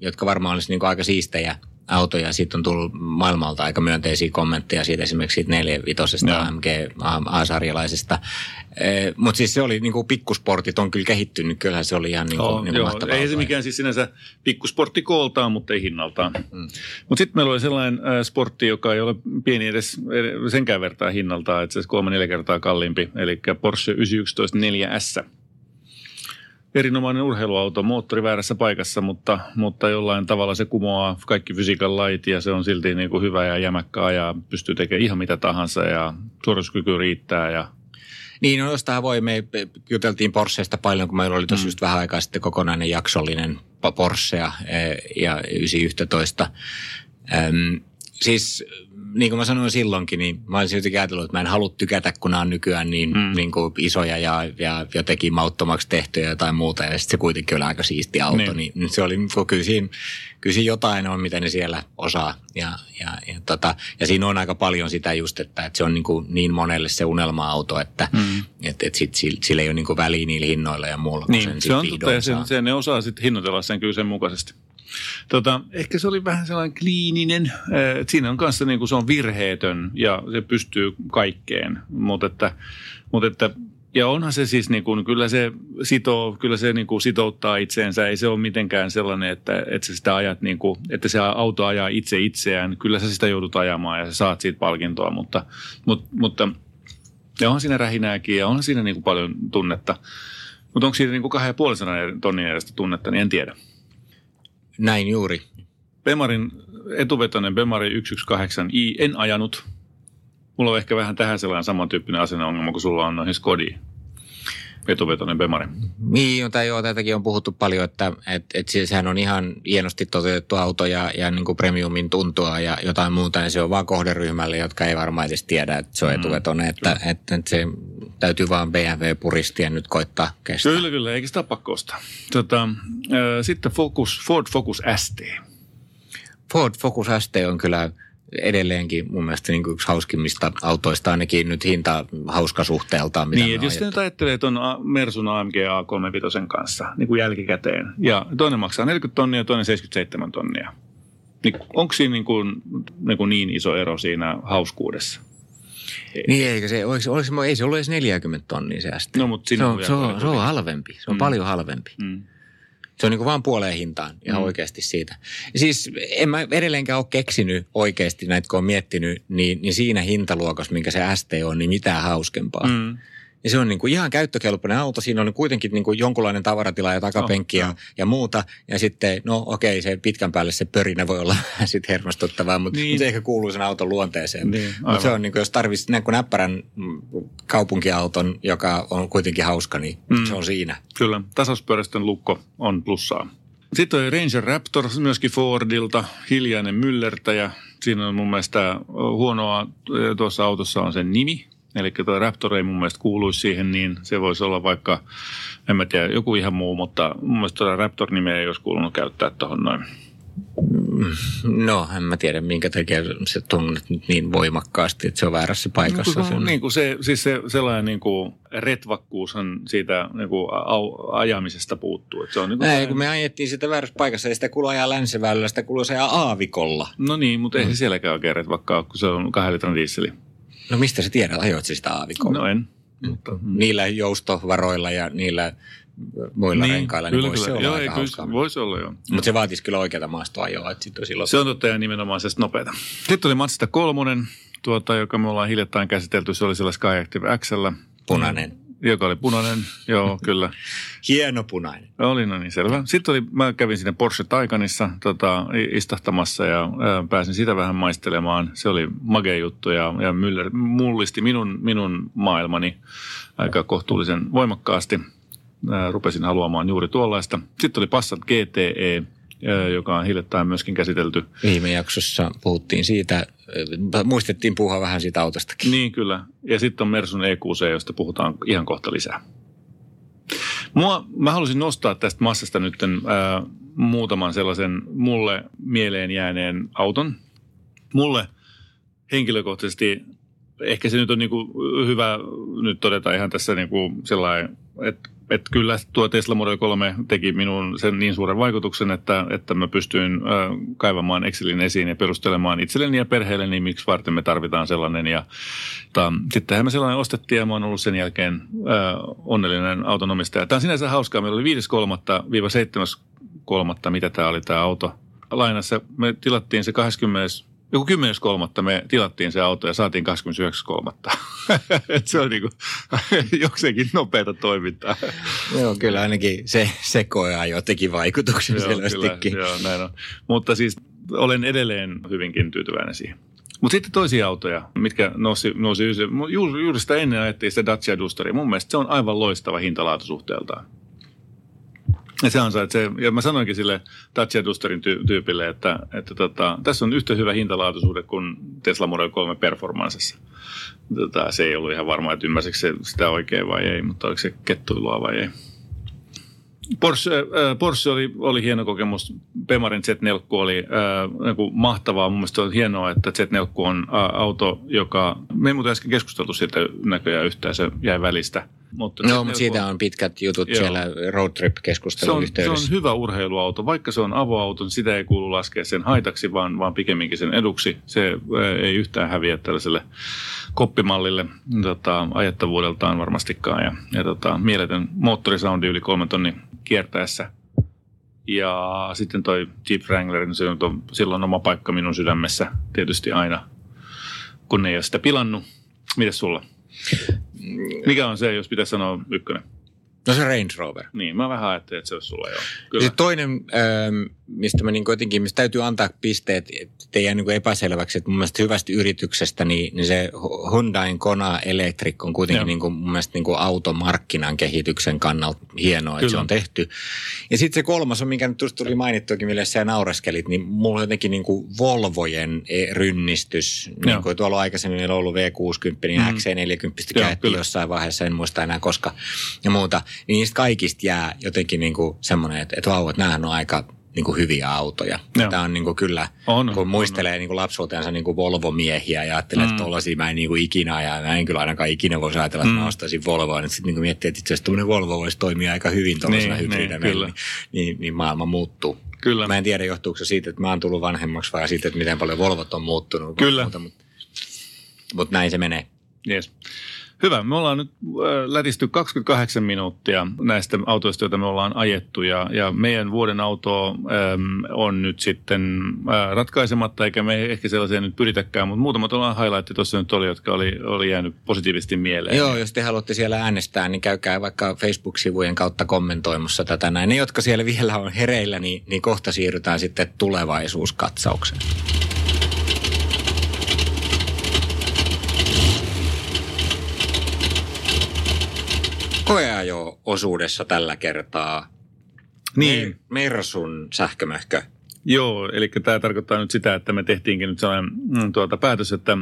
jotka varmaan olisi niin aika siistejä autoja. Siitä on tullut maailmalta aika myönteisiä kommentteja siitä esimerkiksi siitä neljävitosesta Joo. AMG A-sarjalaisesta. Mutta siis se oli niin kuin pikkusportit on kyllä kehittynyt. Kyllähän se oli ihan niin kuin, Oh, niin kuin joo, mahtava ei se mikään siis sinänsä pikkusportti kooltaan, mutta ei hinnaltaan. Mm. Mutta sitten meillä oli sellainen äh, sportti, joka ei ole pieni edes ed- senkään vertaa hinnaltaan, että se kolme neljä kertaa kalliimpi, eli Porsche 911 4S. Erinomainen urheiluauto, moottori väärässä paikassa, mutta, mutta jollain tavalla se kumoaa kaikki fysiikan lait ja se on silti niin kuin hyvä ja jämäkkä ajaa, pystyy tekemään ihan mitä tahansa ja suorituskyky riittää ja Niin, no jostain voi. Me juteltiin Porscheista paljon, kun meillä oli tuossa mm. just vähän aikaa sitten kokonainen jaksollinen po- Porschea ja 911. Öm, siis niin kuin mä sanoin silloinkin, niin mä olisin jotenkin ajatellut, että mä en halua tykätä, kun nämä on nykyään niin, mm. niin kuin isoja ja, ja jotenkin mauttomaksi tehtyjä jotain muuta. Ja sitten se kuitenkin oli aika siisti auto. Niin. Niin, niin se oli, kyllä siinä, kyllä siinä jotain on, mitä ne siellä osaa. Ja, ja, ja, tota, ja siinä on aika paljon sitä just, että, että se on niin, kuin niin monelle se unelma-auto, että mm. et, et sit, sillä, sillä ei ole niin kuin väliä niillä hinnoilla ja muulla, sen Niin, se on totta ja se, saa. se, ne osaa sitten hinnoitella sen kyllä sen mukaisesti. Tota, ehkä se oli vähän sellainen kliininen, eh, että siinä on kanssa niin kuin se on virheetön ja se pystyy kaikkeen, mutta että, mutta että ja onhan se siis niin kuin, kyllä se sitoo, kyllä se niin kuin sitouttaa itseensä. Ei se ole mitenkään sellainen, että, että sitä ajat niin kuin, että se auto ajaa itse itseään. Kyllä sä sitä joudut ajamaan ja sä saat siitä palkintoa, mutta, mutta, mutta ja onhan siinä rähinääkin ja onhan siinä niin kuin paljon tunnetta. Mutta onko siitä niin kuin 250 tonnin edestä tunnetta, niin en tiedä. Näin juuri. Bemarin etuvetoinen Bemari 118i en ajanut. Mulla on ehkä vähän tähän sellainen samantyyppinen asenneongelma kuin sulla on noihin Skodiin. Etuvetoinen Bemari. Niin, jota joo, tätäkin on puhuttu paljon, että et, et se- sehän on ihan hienosti toteutettu auto ja, ja niin kuin premiumin tuntua ja jotain muuta, ja se on vaan kohderyhmälle, jotka ei varmaan edes tiedä, että se on etuvetoinen, että, että, että se täytyy vaan BMW-puristien nyt koittaa kestää. Kyllä, kyllä, eikä sitä pakko ostaa. Tota, ö, sitten Focus, Ford Focus ST. Ford Focus ST on kyllä edelleenkin mun mielestä niin kuin yksi hauskimmista autoista, ainakin nyt hinta hauska suhteeltaan. Mitä Niin, jos nyt ajattelee tuon Mersun AMG A35 kanssa niin kuin jälkikäteen, ja toinen maksaa 40 tonnia ja toinen 77 tonnia, niin onko siinä niin, kuin, niin, kuin niin iso ero siinä hauskuudessa? Niin, eikä se, oliko, oliko, ei se ollut edes 40 tonnia se ST. No, mutta se, on, se, on, se on halvempi, se on Mm. paljon halvempi. Mm. Se on niin kuin vaan puoleen hintaan ihan mm. oikeasti siitä. Siis en mä edelleenkään ole keksinyt oikeasti näitä, kun on miettinyt, niin, niin siinä hintaluokassa, minkä se ST on, niin mitään hauskempaa. Mm. Ja se on niin kuin ihan käyttökelpoinen auto. Siinä on kuitenkin niin kuin jonkunlainen tavaratila ja takapenkki Oh, ja, ja muuta. Ja sitten, no okei, se pitkän päälle se pörinä voi olla sitten hermostuttavaa, mutta Niin. niin. se ehkä kuuluu sen auton luonteeseen. Niin, mutta se on niin kuin, jos tarvitsisi näin kuin näppärän kaupunkiauton, joka on kuitenkin hauska, niin Mm. mm. se on siinä. Kyllä, tasauspyöräisten lukko on plussaa. Sitten on Ranger Raptor, myöskin Fordilta, hiljainen myllertäjä. Siinä on mun mielestä huonoa tuossa autossa on sen nimi. Eli tuo Raptor ei mun mielestä kuuluisi siihen, niin se voisi olla vaikka, en mä tiedä, joku ihan muu, mutta mun mielestä tuota Raptor-nimeä ei olisi kuulunut käyttää tuohon noin. No, en mä tiedä, minkä takia se tunnet nyt niin voimakkaasti, että se on väärässä paikassa. No, Se on- niin kuin se, siis se, sellainen niin kuin retvakkuushan siitä niin kuin au, ajamisesta puuttuu. Että se on niin kuin Ei, sellainen- kun me ajettiin sitä väärässä paikassa, ei sitä kuulu ajaa länsiväylällä, sitä kuulu ajaa aavikolla. No niin, mutta ei se sielläkään oikein retvakkaa, kun se on kahden litran diisseli. No mistä sä tiedät, ajoit sitä aavikolla? No en. Mutta, Niillä joustovaroilla ja niillä muilla niin, renkailla, niin voisi se olla joo, aika ei, hauskaa. kyllä, voisi olla joo. Mutta se vaatisi kyllä oikeata maastoajoa, että sitten on silloin... Se on totta ja nimenomaisesti nopeata. Sitten oli Matsista kolmonen, tuota, joka me ollaan hiljattain käsitelty. Se oli siellä Skyactiv Xllä. Punainen. Joka oli punainen, joo, kyllä. Hieno punainen. Oli, no niin, selvä. Sitten oli, mä kävin sinne Porsche Taycanissa tota, istahtamassa ja ää, pääsin sitä vähän maistelemaan. Se oli magea juttu ja, ja Müller mullisti minun, minun maailmani aika kohtuullisen voimakkaasti. Ää, rupesin haluamaan juuri tuollaista. Sitten oli Passat GTE, joka on hiljattain myöskin käsitelty. Viime jaksossa puhuttiin siitä, äh, muistettiin puhua vähän siitä autostakin. Niin kyllä. Ja sitten on Mersun EQC, josta puhutaan ihan kohta lisää. Mua, mä halusin nostaa tästä massasta nyt ää, muutaman sellaisen mulle mieleen jääneen auton. Mulle henkilökohtaisesti, ehkä se nyt on niinku hyvä nyt todeta ihan tässä niinku sellainen, että että kyllä tuo Tesla Model 3 teki minun sen niin suuren vaikutuksen, että, että mä pystyin äh, kaivamaan Excelin esiin ja perustelemaan itselleni ja perheelleni, niin miksi varten me tarvitaan sellainen. Ja, ta, sittenhän me sellainen ostettiin ja mä oon ollut sen jälkeen äh, onnellinen autonomistaja. Tämä on sinänsä hauskaa. Meillä oli 5.3.-7.3. mitä tämä oli tämä auto lainassa. Me tilattiin se 20 joku 10.3. me tilattiin se auto ja saatiin 29.3. se on niinku jokseenkin nopeata toimintaa. Joo, kyllä ainakin se, se koeajo teki vaikutuksen joo, selvästikin. Kyllä, joo, näin on. Mutta siis olen edelleen hyvinkin tyytyväinen siihen. Mutta sitten toisia autoja, mitkä nousi, nousi juuri, juuri sitä ennen ajettiin sitä Dacia Dusteria. Mun mielestä se on aivan loistava hintalaatusuhteeltaan. Ja se ansaitsee, ja mä sanoinkin sille Dacia Dusterin ty- tyypille, että, että tota, tässä on yhtä hyvä hintalaatuisuude kuin Tesla Model 3 Performancessa. Tota, se ei ollut ihan varma, että ymmärsikö se sitä oikein vai ei, mutta oliko se kettuilua vai ei. Porsche, äh, Porsche oli, oli hieno kokemus. Bemarin Z4 oli äh, niin mahtavaa. Mun mielestä on hienoa, että Z4 on äh, auto, joka... Me ei muuten äsken keskusteltu siitä näköjään yhtään, se jäi välistä. Mutta no, mutta siitä on pitkät jutut joo. siellä road trip keskustelun yhteydessä. Se on hyvä urheiluauto. Vaikka se on avoauto, niin sitä ei kuulu laskea sen haitaksi, vaan, vaan pikemminkin sen eduksi. Se ei yhtään häviä tällaiselle koppimallille tota, ajettavuudeltaan varmastikaan. Ja, ja tota, mieletön moottorisoundi yli kolmen tonnin kiertäessä. Ja sitten toi Jeep Wrangler, niin se on silloin oma paikka minun sydämessä tietysti aina, kun ne ei ole sitä pilannut. Mites sulla? Mikä on se, jos pitäisi sanoa ykkönen? No se Range Rover. Niin, mä vähän ajattelin, että se olisi sulla jo. Kyllä. toinen, ähm, mistä mä niin jotenkin, mistä täytyy antaa pisteet, ettei jää niin epäselväksi, että mun mielestä hyvästä yrityksestä, niin, niin se Hyundai Kona Electric on kuitenkin niin kuin, mun mielestä niin kuin automarkkinan kehityksen kannalta hienoa, Kyllä. että se on tehty. Ja sitten se kolmas on, minkä nyt tuli mainittuakin, millä sä naureskelit, niin mulla on jotenkin niin kuin Volvojen e, rynnistys. Joo. Niin kuin tuolla aikaisemmin meillä on ollut V60, niin mm. XC40 käytti jossain vaiheessa, en muista enää koska ja muuta niin niistä kaikista jää jotenkin niin kuin semmoinen, että, että vau, että nämähän on aika niin kuin hyviä autoja. Joo. Tämä on niin kuin kyllä, on, kun muistelee on. Niin kuin lapsuutensa niin kuin Volvo-miehiä ja ajattelee, mm. että tuollaisia mä en niin kuin ikinä ja mä en kyllä ainakaan ikinä voisi ajatella, että mm. mä ostaisin Volvoa. Niin sitten niin miettii, että itse asiassa Volvo voisi toimia aika hyvin tuollaisena niin, hybridänä, niin, niin, niin, niin maailma muuttuu. Kyllä. Mä en tiedä, johtuuko se siitä, että mä oon tullut vanhemmaksi vai siitä, että miten paljon Volvot on muuttunut. Kyllä. Mutta, mutta, mutta näin se menee. Yes. Hyvä. Me ollaan nyt äh, lätisty 28 minuuttia näistä autoista, joita me ollaan ajettu ja, ja meidän vuoden auto äm, on nyt sitten äh, ratkaisematta, eikä me ehkä sellaisia nyt pyritäkään, mutta muutamat ollaan highlightti tuossa nyt oli, jotka oli, oli jäänyt positiivisesti mieleen. Joo, jos te haluatte siellä äänestää, niin käykää vaikka Facebook-sivujen kautta kommentoimassa tätä näin. Ne, jotka siellä vielä on hereillä, niin, niin kohta siirrytään sitten tulevaisuuskatsaukseen. Koeajo-osuudessa tällä kertaa niin. Mersun sähkömöhkö. Joo, eli tämä tarkoittaa nyt sitä, että me tehtiinkin nyt sellainen mm, tuota, päätös, että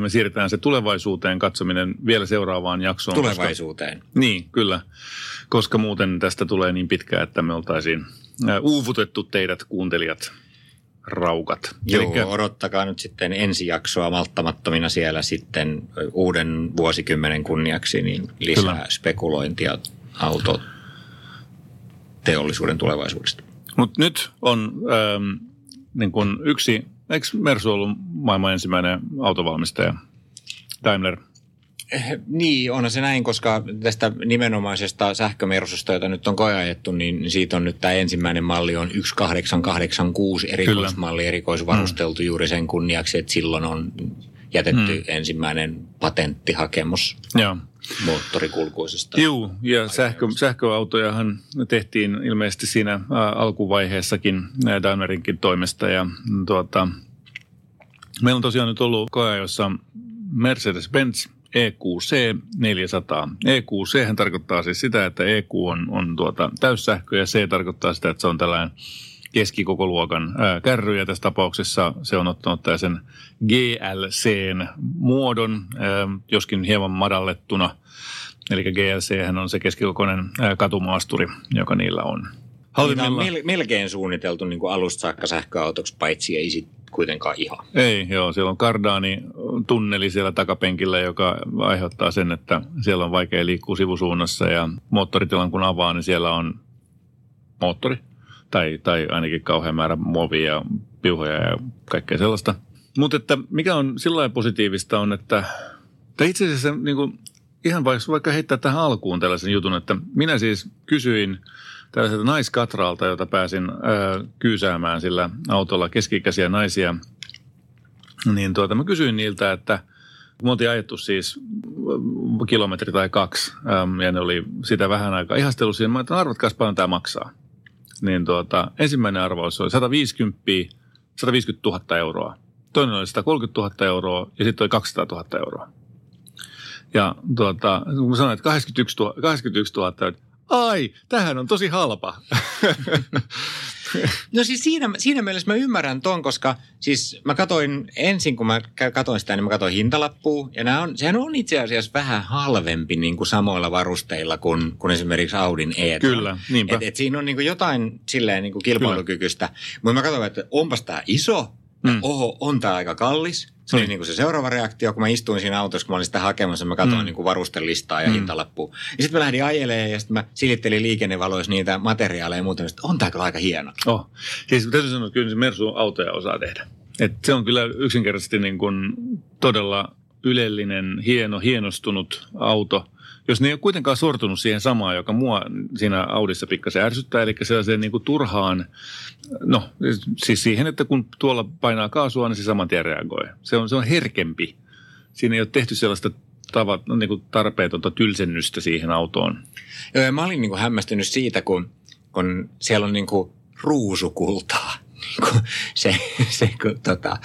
me siirretään se tulevaisuuteen katsominen vielä seuraavaan jaksoon. Tulevaisuuteen. Koska, niin, kyllä. Koska muuten tästä tulee niin pitkään, että me oltaisiin uuvutettu teidät kuuntelijat raukat. Joo, Elikkä... odottakaa nyt sitten ensi jaksoa malttamattomina siellä sitten uuden vuosikymmenen kunniaksi niin lisää Kyllä. spekulointia auto teollisuuden tulevaisuudesta. Mutta nyt on ähm, niin kun yksi, eikö Mersu ollut maailman ensimmäinen autovalmistaja? Daimler niin, on se näin, koska tästä nimenomaisesta sähkömersusta, jota nyt on koeajettu, niin siitä on nyt tämä ensimmäinen malli on 1886 erikoismalli, Kyllä. erikoisvarusteltu mm. juuri sen kunniaksi, että silloin on jätetty mm. ensimmäinen patenttihakemus. Joo moottorikulkuisesta. Joo, ja sähkö, sähköautojahan tehtiin ilmeisesti siinä alkuvaiheessakin Daimlerinkin toimesta. Ja, tuota, meillä on tosiaan nyt ollut koe, jossa Mercedes-Benz EQC 400. EQC tarkoittaa siis sitä, että EQ on, on tuota täyssähkö ja C tarkoittaa sitä, että se on tällainen keskikokoluokan ää, kärry ja tässä tapauksessa se on ottanut sen GLCn muodon, ää, joskin hieman madallettuna. Eli GLC on se keskikokoinen ää, katumaasturi, joka niillä on. On Halvimmilla, mel- melkein suunniteltu niin kuin alusta saakka sähköautoksi, paitsi ei sit kuitenkaan ihan. ei, joo, siellä on Cardani tunneli siellä takapenkillä, joka aiheuttaa sen, että siellä on vaikea liikkua sivusuunnassa ja moottoritilan kun avaa, niin siellä on moottori tai, tai ainakin kauhean määrä muovia ja piuhoja ja kaikkea sellaista. Mutta että mikä on sillä positiivista on, että tai itse asiassa niin kuin, ihan vaikka heittää tähän alkuun tällaisen jutun, että minä siis kysyin tällaiselta naiskatraalta, jota pääsin ää, kyysäämään sillä autolla keski-ikäisiä naisia, niin tuota, mä kysyin niiltä, että me oltiin ajettu siis kilometri tai kaksi, äm, ja ne oli sitä vähän aikaa ihastellut siihen, mä että arvatkaas paljon tämä maksaa. Niin tuota, ensimmäinen arvaus oli 150, 150 000 euroa. Toinen oli 130 000 euroa ja sitten oli 200 000 euroa. Ja tuota, kun sanoin, että 81 000, 81 000 että ai, tähän on tosi halpa. No siis siinä, siinä mielessä mä ymmärrän ton, koska siis mä katoin ensin, kun mä katoin sitä, niin mä katoin hintalappua. Ja nämä on, sehän on itse asiassa vähän halvempi niin kuin samoilla varusteilla kuin, kuin esimerkiksi Audin e Kyllä, niinpä. Et, et siinä on niin kuin jotain silleen niin kuin kilpailukykyistä. Mutta mä katsoin, että onpas tämä iso, Mm. oho, on tämä aika kallis. Se oli Niin. kuin se seuraava reaktio, kun mä istuin siinä autossa, kun mä olin sitä hakemassa, mä katsoin Mm. niin kuin varustelistaa ja Mm. hintalappua. Ja sitten mä lähdin ajelemaan ja sitten mä silittelin liikennevaloissa niitä materiaaleja ja muuta. Ja sit, on tämä kyllä aika hieno. Oh. Siis täytyy sanoa, että kyllä se Mersu autoja osaa tehdä. Et se on kyllä yksinkertaisesti niin kuin todella ylellinen, hieno, hienostunut auto. Jos ne ei ole kuitenkaan sortunut siihen samaan, joka mua siinä Audissa pikkasen ärsyttää, eli sellaiseen niin kuin turhaan, no siis siihen, että kun tuolla painaa kaasua, niin se saman tien reagoi. Se on, se on herkempi. Siinä ei ole tehty sellaista tavat, no, niin kuin tarpeetonta tylsennystä siihen autoon. Joo, ja mä olin niinku hämmästynyt siitä, kun, kun siellä on niinku ruusukultaa. Niinku se, se kun, tota,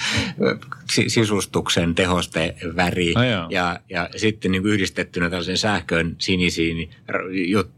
si- sisustuksen tehosteväri Ai jaa. ja, ja sitten niinku yhdistettynä tällaisen sähkön sinisiin niin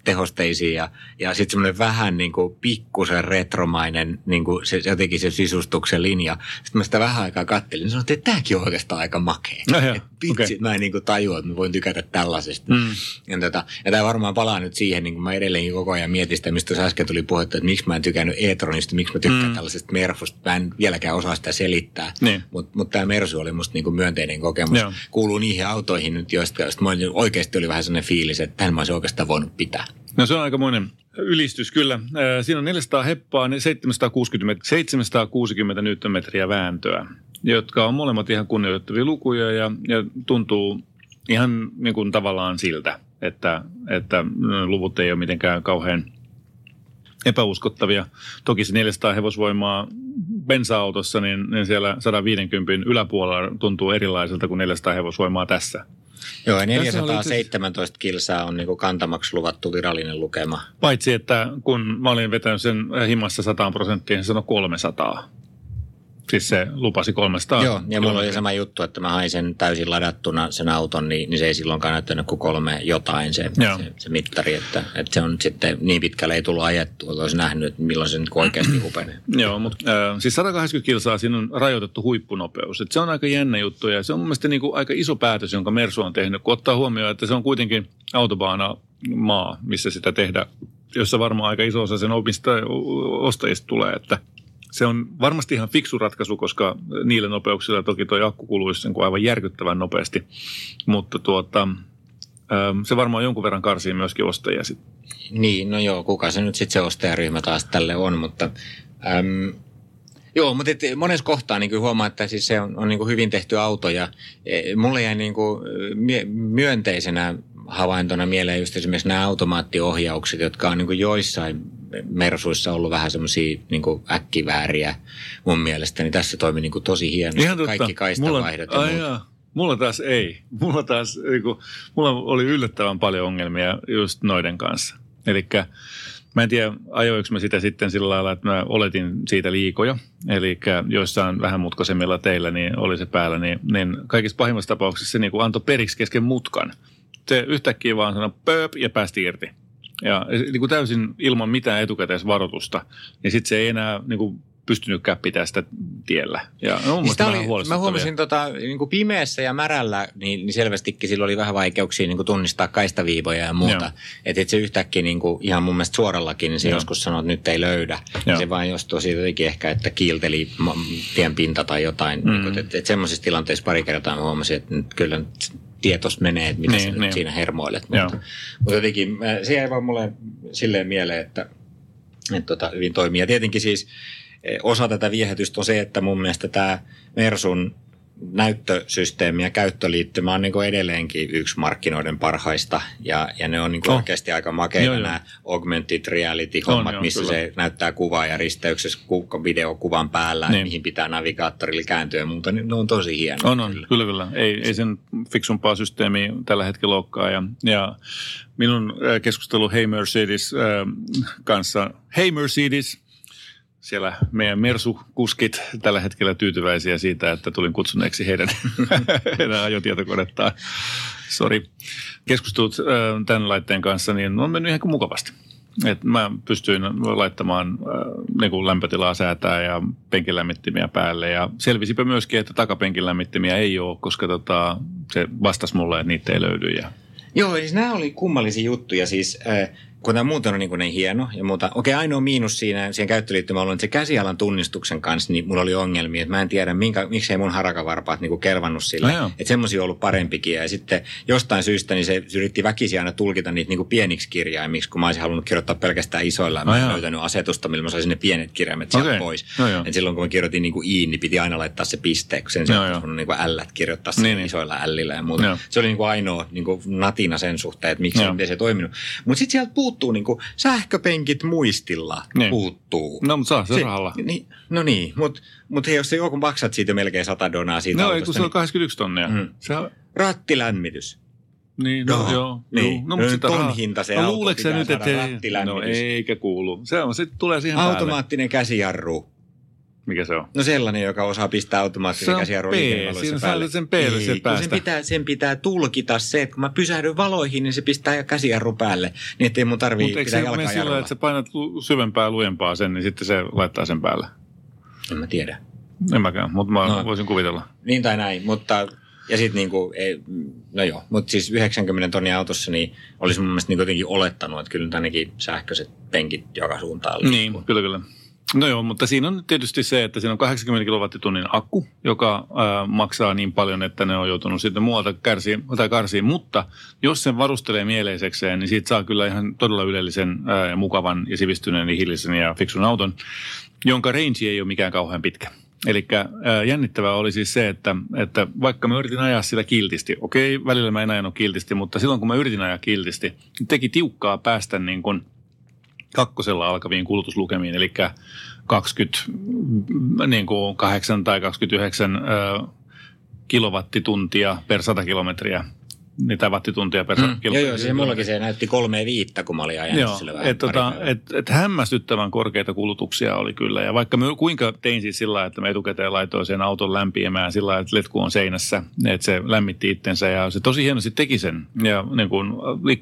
tehosteisiin ja, ja sitten semmoinen vähän niinku pikkusen retromainen niinku se, jotenkin se sisustuksen linja. Sitten mä sitä vähän aikaa kattelin ja sanoin, että tämäkin on oikeastaan aika makea. Et vitsi, okei. mä en niinku tajua, että mä voin tykätä tällaisesta. Mm. Ja, tota, ja tämä varmaan palaa nyt siihen, niin kuin mä edelleenkin koko ajan mietin sitä, mistä tuossa äsken tuli puhetta, että miksi mä en tykännyt e-tronista, miksi mä tykkään Mm. tällaisesta Merfusta. Mä en vieläkään osaa sitä selittää, Niin. mutta mut tämä Mersu oli musta niinku myönteinen kokemus. Joo. Kuuluu niihin autoihin nyt, joista, joista oikeasti oli vähän sellainen fiilis, että tämän mä olisin oikeastaan voinut pitää. No se on aikamoinen ylistys kyllä. Ää, Siinä on 400 heppaa, niin 760, 760 newtonmetriä vääntöä, jotka on molemmat ihan kunnioitettavia lukuja ja, ja tuntuu ihan niin kuin tavallaan siltä, että, että luvut ei ole mitenkään kauhean epäuskottavia. Toki se 400 hevosvoimaa bensa-autossa, niin, niin siellä 150 yläpuolella tuntuu erilaiselta kuin 400 hevosvoimaa tässä. Joo, ja oli itse 417 kilsaa on niinku kantamaksi luvattu virallinen lukema. Paitsi, että kun mä olin vetänyt sen himassa 100 prosenttia, niin se sanoi 300. Siis se lupasi 300. Joo, ja mulla oli sama juttu, että mä hain sen täysin ladattuna sen auton, niin, niin se ei silloinkaan näyttänyt kuin kolme jotain se, Joo. se, se mittari, että, että se on sitten niin pitkälle ei tullut ajettua, että olisi nähnyt, että milloin se nyt oikeasti hupenee. Joo, mutta äh, siis 180 kilsaa siinä on rajoitettu huippunopeus. Et se on aika jännä juttu ja se on mun mielestä niinku aika iso päätös, jonka Mersu on tehnyt, kun ottaa huomioon, että se on kuitenkin autobaana maa, missä sitä tehdään, jossa varmaan aika iso osa sen omista, ostajista tulee, että se on varmasti ihan fiksu ratkaisu, koska niillä nopeuksilla toki tuo akku kuluisi sen kuin aivan järkyttävän nopeasti, mutta tuota, ähm, se varmaan jonkun verran karsii myöskin ostajia sitten. Niin, no joo, kuka se nyt sitten se ostajaryhmä taas tälle on, mutta... Äm, Joo, mutta et monessa kohtaa niin kyllä huomaa, että siis se on, on niin kuin hyvin tehty auto ja e, mulle jäi niin kuin mie- myönteisenä havaintona mieleen just esimerkiksi nämä automaattiohjaukset, jotka on niin kuin joissain mersuissa ollut vähän semmoisia niin äkkivääriä mun mielestä, niin tässä toimi niin kuin tosi hienosti. Ihan totta. Kaikki kaistavaihdot ja ai muut. jaa. Mulla taas ei. Mulla taas, niinku, mulla oli yllättävän paljon ongelmia just noiden kanssa. Eli mä en tiedä, ajoinko mä sitä sitten sillä lailla, että mä oletin siitä liikoja. Eli joissain vähän mutkaisemmilla teillä niin oli se päällä, niin, niin kaikissa pahimmassa tapauksessa se niin kuin antoi periksi kesken mutkan. Se yhtäkkiä vaan sanoi pööp ja päästi irti. Ja niin kuin täysin ilman mitään etukäteisvaroitusta. Niin sitten se ei enää niin kuin pystynytkään pitämään sitä tiellä. Ja no, mun Niin sitä oli, mä huomasin tota, niin kuin pimeässä ja märällä, niin, niin selvästikin sillä oli vähän vaikeuksia niin kuin tunnistaa kaistaviivoja ja muuta. Että et se yhtäkkiä niin kuin, ihan mun mielestä suorallakin, niin se Joo. joskus sanoi, että nyt ei löydä. Joo. Se vain jostain siitä jotenkin ehkä, että kiilteli tien pinta tai jotain. Mm. Niin että, että semmoisissa tilanteissa pari kertaa mä huomasin, että nyt kyllä nyt tietos menee, että mitä Niin, sä niin. nyt siinä hermoilet. Joo. Mutta, mutta jotenkin se jäi vaan mulle silleen mieleen, että, että tota, hyvin toimii. Ja tietenkin siis eh, osa tätä viehätystä on se, että mun mielestä tämä Mersun näyttösysteemi ja käyttöliittymä on niin kuin edelleenkin yksi markkinoiden parhaista. Ja, ja ne on niin kuin Oh. oikeasti aika makeita Joo, joo. nämä augmented reality-hommat, On, joo, missä kyllä. se näyttää kuvaa ja risteyksessä ku- videokuvan päällä, Niin. niin. mihin pitää navigaattorilla kääntyä ja muuta. Niin ne on tosi hienoja. On, on, kyllä, kyllä. kyllä. Ei, ei sen fiksumpaa systeemiä tällä hetkellä olekaan. Ja, ja minun äh, keskustelu Hey Mercedes äh, kanssa, Hey Mercedes, siellä meidän Mersu-kuskit tällä hetkellä tyytyväisiä siitä, että tulin kutsuneeksi heidän, heidän ajotietokonettaan. Sori. Keskustelut tämän laitteen kanssa niin on mennyt ihan mukavasti. Et mä pystyin laittamaan äh, niin lämpötilaa säätää ja penkin lämmittimiä päälle. Ja selvisipä myöskin, että takapenkin lämmittimiä ei ole, koska tota, se vastasi mulle, että niitä ei löydy. Ja, Joo, siis nämä oli kummallisia juttuja. Siis, äh, kun tämä muuten on niin, niin hieno ja muuta. Okei, ainoa miinus siinä, siihen käyttöliittymällä on, että se käsialan tunnistuksen kanssa, niin mulla oli ongelmia. Että mä en tiedä, minkä, miksei mun harakavarpaat niin kuin kelvannut sillä. No että semmoisia on ollut parempikin. Ja sitten jostain syystä niin se yritti väkisin aina tulkita niitä niin kuin pieniksi kirjaimiksi, kun mä olisin halunnut kirjoittaa pelkästään isoilla. No mä en joo. löytänyt asetusta, millä mä saisin ne pienet kirjaimet sieltä Okei. pois. No. Et silloin kun mä kirjoitin niin kuin i, niin piti aina laittaa se piste, kun sen sijaan voinut niin kuin ällät kirjoittaa Niin, niin, isoilla ällillä ja muuta. Joo. Se oli niin kuin ainoa niin kuin natina sen suhteen, että miksi se, se toiminut. Mutta sitten sieltä puuttuu niin kuin sähköpenkit muistilla Niin. puuttuu. no, mutta saa se, rahalla. Niin, no niin, mutta mut hei, jos se joku maksat siitä melkein 100 donaa siitä No, ei, kun autosta, se on niin 81 tonnia. Mm. Se on, rattilämmitys. niin, no, Joo. joo. Niin. joo. No, No, mutta sitä ton hinta se no, auto sä nyt, että ei, no rattilämmitys. eikä kuulu. Se on, se tulee siihen päälle. Automaattinen käsijarru. Mikä se on? No sellainen, joka osaa pistää automaattisen Se on käsijarru P. liikennevaloissa Siinä päälle. sen sieltä kun päästä. Sen pitää, sen pitää tulkita se, että kun mä pysähdyn valoihin, niin se pistää käsijarru päälle. Niin ettei mun tarvii Mutta eikö pitää jalkaa sillä, jarrulla. että sä painat syvempää lujempaa sen, niin sitten se laittaa sen päälle? En mä tiedä. En mäkään, mutta mä No. voisin kuvitella. Niin tai näin, mutta ja sitten niinku, ei, no joo, mutta siis 90 tonnia autossa niin olisi mun mielestä niinku jotenkin olettanut, että kyllä nyt ainakin sähköiset penkit joka suuntaan Niin, liikkuu. kyllä, kyllä. No joo, mutta siinä on tietysti se, että siinä on 80 kilowattitunnin akku, joka äh, maksaa niin paljon, että ne on joutunut sitten muualta kärsiin, tai karsiin. Mutta jos sen varustelee mieleisekseen, niin siitä saa kyllä ihan todella ylellisen ja mukavan ja sivistyneen ja hillisen ja fiksun auton, jonka range ei ole mikään kauhean pitkä. Eli jännittävää oli siis se, että, että vaikka mä yritin ajaa sitä kiltisti, okei, välillä mä en ajanut kiltisti, mutta silloin kun mä yritin ajaa kiltisti, niin teki tiukkaa päästä niin kuin kakkosella alkaviin kulutuslukemiin, eli 28 tai 29 ö, kilowattituntia per 100 kilometriä, tai wattituntia per 100 Mm, joo, kilometriä. joo, se mullakin se näytti kolme viittä, kun mä olin ajanut Joo, sillä vähän et, tota, et, et hämmästyttävän korkeita kulutuksia oli kyllä. Ja vaikka mä kuinka tein siis sillä että mä etukäteen laitoin sen auton lämpiämään sillä että letku on seinässä, että se lämmitti itsensä ja se tosi hienosti teki sen. Ja niin kun,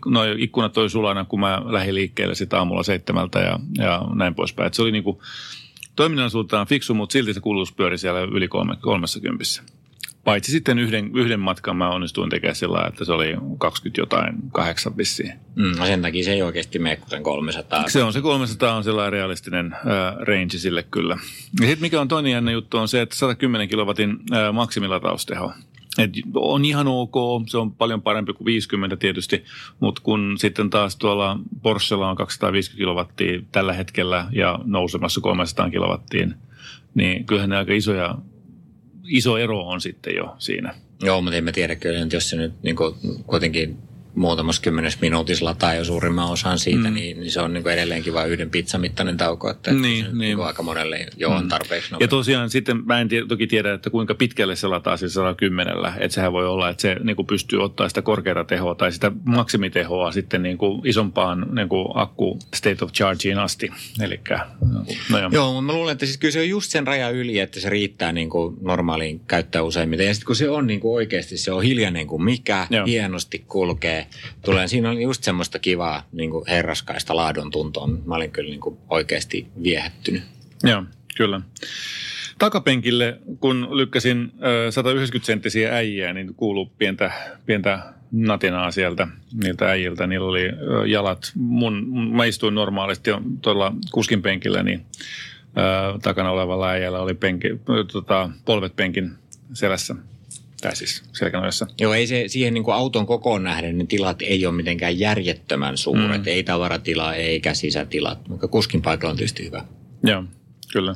no, ikkunat toi sulana, kun mä lähdin liikkeelle sitä aamulla seitsemältä ja, ja näin poispäin. Et se oli niin kuin, toiminnallisuuteen fiksu, mutta silti se kulutus pyöri siellä yli kolme, kolmessa kympissä. Paitsi sitten yhden, yhden matkan mä onnistuin tekemään sillä että se oli 20 jotain, kahdeksan vissiin. Mm, no sen takia se ei oikeasti mene kuten 300. Se on se 300 on sellainen realistinen äh, range sille kyllä. Ja sitten mikä on toinen jännä juttu on se, että 110 kilowatin äh, maksimilatausteko. Et on ihan ok, se on paljon parempi kuin 50 tietysti, mutta kun sitten taas tuolla Porschella on 250 kilowattia tällä hetkellä ja nousemassa 300 kilowattiin, niin kyllähän ne aika isoja, iso ero on sitten jo siinä. Joo, mutta en mä tiedä kyllä, jos se nyt niin kuitenkin muutamassa kymmenes minuutissa lataa jo suurimman osan siitä, mm. niin, niin, se on niin kuin edelleenkin vain yhden pizzan mittainen tauko. Että Niin, se, niin. Niin kuin aika monelle jo on tarpeeksi nopea. Ja tosiaan sitten mä en tie, toki tiedä, että kuinka pitkälle se lataa sillä 110. Että sehän voi olla, että se niin kuin pystyy ottaa sitä korkeata tehoa tai sitä maksimitehoa sitten niin kuin isompaan niin kuin akku state of chargeen asti. Eli no joo. Joo, mutta mä luulen, että siis kyllä se on just sen raja yli, että se riittää niin kuin normaaliin käyttää useimmiten. Ja sitten kun se on niin kuin oikeasti, se on hiljainen kuin mikä. Joo. hienosti kulkee. Tulee, siinä on just semmoista kivaa niin kuin herraskaista laadun tuntoa. Mä olin kyllä niin kuin oikeasti viehättynyt. joo. Kyllä. Takapenkille, kun lykkäsin ö, 190 senttisiä äijää, niin kuuluu pientä, pientä natinaa sieltä niiltä äijiltä. Niillä oli jalat, mun, mä istuin normaalisti tuolla kuskin penkillä, niin ö, takana olevalla äijällä oli penki, tota, polvet penkin selässä. Tai siis selkänojassa. Joo, ei se siihen niin kuin auton kokoon nähden, ne tilat ei ole mitenkään järjettömän suuret. Mm. Ei tavaratila eikä sisätilat, mutta kuskin paikalla on tietysti hyvä. Joo, kyllä.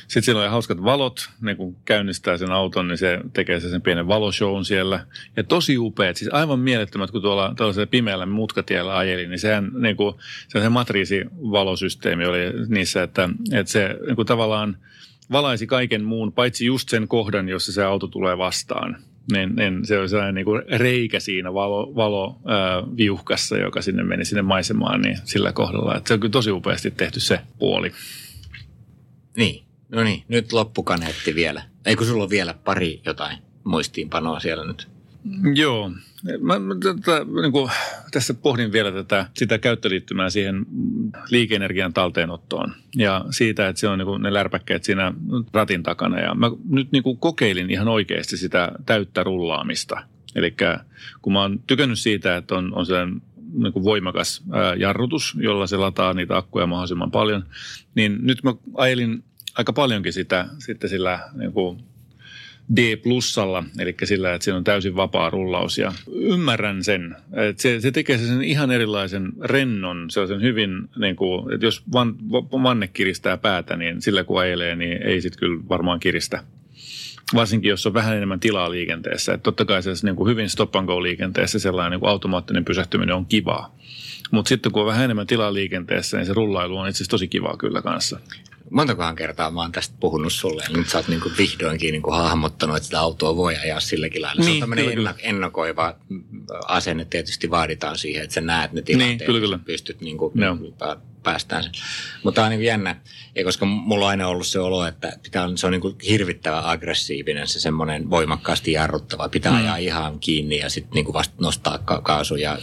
Sitten siellä oli hauskat valot, ne kun käynnistää sen auton, niin se tekee sen pienen valoshown siellä. Ja tosi upeat, siis aivan mielettömät, kun tuolla tällaisella pimeällä mutkatiellä ajeli, niin sehän niin kuin, se, se matriisivalosysteemi oli niissä, että, että se niin kuin tavallaan valaisi kaiken muun, paitsi just sen kohdan, jossa se auto tulee vastaan. Niin, niin se oli sellainen niin kuin reikä siinä valo, valo ää, viuhkassa, joka sinne meni sinne maisemaan, niin sillä kohdalla. Että se on kyllä tosi upeasti tehty se puoli. Niin, no niin, nyt loppukaneetti vielä. Ei kun sulla on vielä pari jotain muistiinpanoa siellä nyt. Joo. Mä, mä tätä, niin kuin, tässä pohdin vielä tätä, sitä käyttöliittymää siihen liikeenergian talteenottoon ja siitä, että se on niin kuin ne lärpäkkeet siinä ratin takana. Ja mä nyt niin kuin kokeilin ihan oikeasti sitä täyttä rullaamista. Eli kun mä oon tykännyt siitä, että on, on sellainen niin kuin voimakas ää, jarrutus, jolla se lataa niitä akkuja mahdollisimman paljon, niin nyt mä ajelin aika paljonkin sitä sitten sillä niin kuin D-plussalla, eli sillä, että siinä on täysin vapaa rullaus. Ja ymmärrän sen, että se, se tekee sen ihan erilaisen rennon, sellaisen hyvin, niin kuin, että jos van, vanne kiristää päätä, niin sillä kun ajelee, niin ei sitten kyllä varmaan kiristä. Varsinkin, jos on vähän enemmän tilaa liikenteessä. Että totta kai se niin kuin hyvin stop and go liikenteessä sellainen niin kuin automaattinen pysähtyminen on kivaa. Mutta sitten kun on vähän enemmän tilaa liikenteessä, niin se rullailu on itse asiassa tosi kivaa kyllä kanssa. Montakohan kertaa mä oon tästä puhunut sulle ja nyt sä oot niinku vihdoinkin niinku hahmottanut, että sitä autoa voi ajaa silläkin lailla. Se Niin, on tämmöinen kyllä, ennak- ennakoiva asenne tietysti vaaditaan siihen, että sä näet ne tilanteet Niin, kyllä, kyllä. pystyt niinku Joo. pää- päästään sen. Mutta tämä on niin jännä, ja koska mulla on aina ollut se olo, että pitää, se on niin hirvittävän aggressiivinen, se semmoinen voimakkaasti jarruttava, pitää mm. ajaa ihan kiinni ja sitten niin vasta nostaa ka- kaasu. Ja,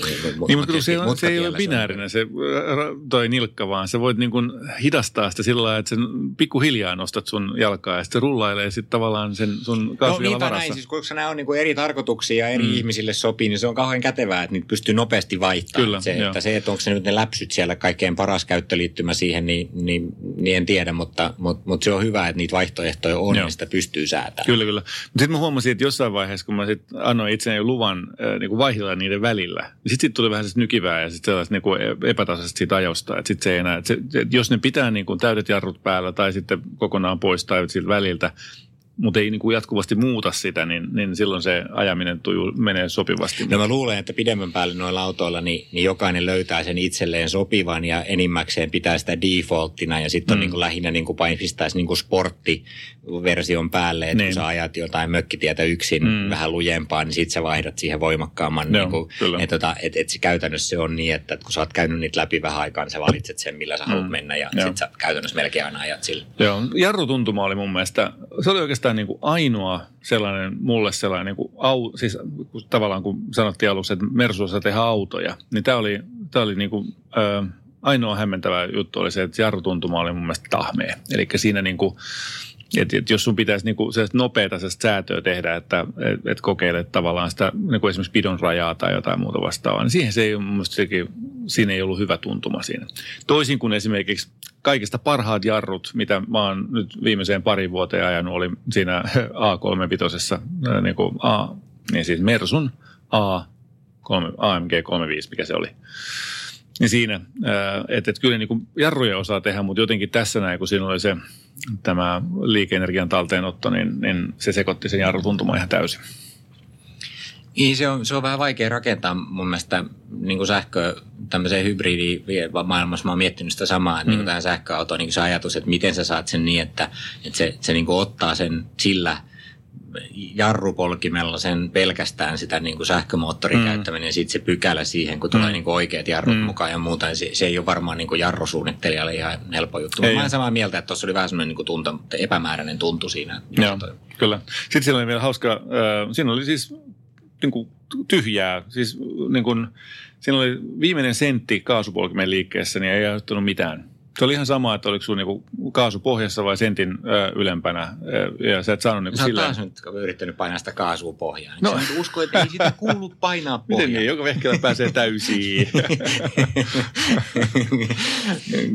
Niin, mutta kun se, on, se ei ole binäärinen se, ra- toi nilkka, vaan sä voit niin kuin hidastaa sitä sillä lailla, että sen pikkuhiljaa nostat sun jalkaa ja sitten se rullailee sitten tavallaan sen sun No kaasujalan niinpä varassa. näin, siis koska nämä on niin eri tarkoituksia ja eri mm. ihmisille sopii, niin se on kauhean kätevää, että niitä pystyy nopeasti vaihtamaan. Kyllä, se, että se, että onko se nyt ne läpsyt siellä kaikkein paras käyttöliittymä siihen, niin, niin, niin en tiedä, mutta, mutta, mutta se on hyvä, että niitä vaihtoehtoja on Joo. ja sitä pystyy säätämään. Kyllä, kyllä. Mutta sitten mä huomasin, että jossain vaiheessa, kun mä sit annoin itseni jo luvan äh, niin kuin vaihdella niiden välillä, niin sitten sit tuli vähän sellaista nykivää ja sitten sellaista niin kuin epätasaisesti siitä ajosta. Että sit se ei enää, että se, että jos ne pitää niin kuin täydet jarrut päällä tai sitten kokonaan pois tai siltä väliltä, mutta ei niin kuin jatkuvasti muuta sitä, niin, niin silloin se ajaminen tuju, menee sopivasti. No mä luulen, että pidemmän päälle noilla autoilla niin, niin jokainen löytää sen itselleen sopivan ja enimmäkseen pitää sitä defaulttina ja sitten on Mm. niin kuin lähinnä niin kuin pistäisi niin kuin sporttiversion päälle, että Niin. kun sä ajat jotain mökkitietä yksin Mm. vähän lujempaa, niin sitten sä vaihdat siihen voimakkaamman. Joo, niin kuin, kyllä. että tota, et, et se käytännössä se on niin, että kun sä oot käynyt niitä läpi vähän aikaa, niin sä valitset sen, millä sä haluat Mm. mennä ja sitten sä käytännössä melkein aina ajat sillä. Joo, jarrutuntuma oli mun mielestä, se oli oikeastaan niin kuin ainoa sellainen, mulle sellainen, niin kuin au, siis kun tavallaan kun sanottiin alussa, että Mersu osaa tehdä autoja, niin tämä oli, tämä oli niin kuin, ö, ainoa hämmentävä juttu oli se, että jarrutuntuma oli mun mielestä tahmea. Eli siinä niin kuin, että, että jos sun pitäisi niin sellaista nopeata säätöä tehdä, että et, et kokeilet tavallaan sitä niin kuin esimerkiksi pidon rajaa tai jotain muuta vastaavaa, niin siihen se ei, sekin, siinä ei ollut hyvä tuntuma siinä. Toisin kuin esimerkiksi kaikista parhaat jarrut, mitä mä oon nyt viimeiseen pari vuoteen ajanut, oli siinä A35, ää, niin kuin A, niin siis Mersun A, 3, AMG 35, mikä se oli. Niin siinä, ää, että, että kyllä niin kuin jarruja osaa tehdä, mutta jotenkin tässä näin, kun siinä oli se tämä liikeenergian talteenotto, niin, niin se sekoitti sen jarrutuntumaan ihan täysin. Niin, se on, se on vähän vaikea rakentaa mun mielestä niin kuin sähkö, tämmöiseen hybridi maailmassa mä oon miettinyt sitä samaa, että mm. niin kuin tähän sähköautoon niin kuin se ajatus, että miten sä saat sen niin, että, että se, se niin kuin ottaa sen sillä jarrupolkimella sen pelkästään sitä niin kuin sähkömoottorin mm. käyttäminen ja sitten se pykälä siihen, kun tulee Mm. niin kuin oikeat jarrut Mm. mukaan ja muuta. Se, se ei ole varmaan niin kuin jarrusuunnittelijalle ihan helppo juttu. Ei Mutta mä ole. olen samaa mieltä, että tuossa oli vähän semmoinen niin kuin tunto, epämääräinen tuntu siinä. Joo, kyllä. Sitten siellä oli vielä hauska, äh, siinä oli siis niin kuin tyhjää, siis niin kuin, siinä oli viimeinen sentti kaasupolkimen liikkeessä, niin ei aiheuttanut mitään. Se oli ihan sama, että oliko sun niinku kaasu pohjassa vai sentin ö, ylempänä. Ö, ja sä et saanut niinku Sä sillä... taas nyt yrittänyt painaa sitä kaasua pohjaan. No. Sä usko, että ei sitä kuulu painaa pohjaan. Miten niin? Joka vehkelä pääsee täysiin.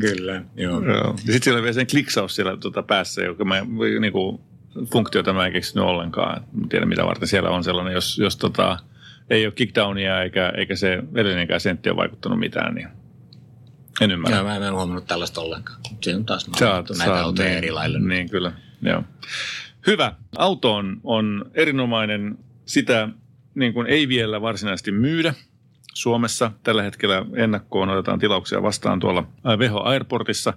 Kyllä, joo. Joo. Ja sitten siellä oli vielä sen kliksaus siellä tuota päässä, joka mä, niinku, funktiota mä en keksinyt ollenkaan. En tiedä mitä varten siellä on sellainen, jos, jos tota, ei ole kickdownia eikä, eikä se edellinenkään sentti ole vaikuttanut mitään, niin en ymmärrä. Joo, mä en huomannut tällaista ollenkaan. Se on taas sä näitä oot autoja niin, eri lailla. Niin, kyllä. Joo. Hyvä. Auto on, on erinomainen. Sitä niin kuin ei vielä varsinaisesti myydä Suomessa. Tällä hetkellä ennakkoon otetaan tilauksia vastaan tuolla äh, Veho Airportissa.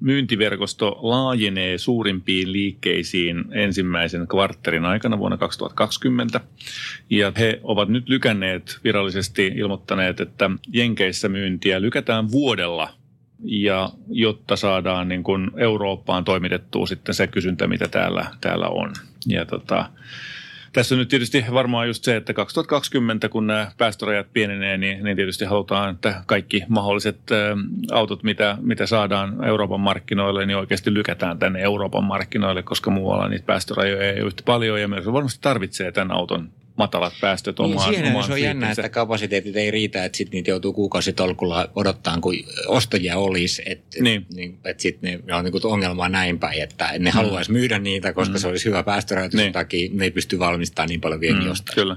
Myyntiverkosto laajenee suurimpiin liikkeisiin ensimmäisen kvartterin aikana vuonna 2020. Ja he ovat nyt lykänneet virallisesti ilmoittaneet, että Jenkeissä myyntiä lykätään vuodella ja jotta saadaan niin kuin Eurooppaan toimitettua sitten se kysyntä, mitä täällä, täällä on. Ja tota, tässä on nyt tietysti varmaan just se, että 2020, kun nämä päästörajat pienenee, niin, niin tietysti halutaan, että kaikki mahdolliset autot, mitä, mitä saadaan Euroopan markkinoille, niin oikeasti lykätään tänne Euroopan markkinoille, koska muualla niitä päästörajoja ei ole yhtä paljon. Ja myös varmasti tarvitsee tämän auton matalat päästöt Niin, omaan, siihen omaan se on jännä, fleettinsä. että kapasiteetit ei riitä, että sitten niitä joutuu kuukausitolkulla odottaa, kun ostajia olisi. Että Niin. niin, et sitten ne on niin ongelma näin päin, että ne haluaisi myydä niitä, koska Mm. se olisi hyvä päästörajoituksen Niin. takia. Ne ei pysty valmistamaan niin paljon vielä Mm, jostain. Kyllä.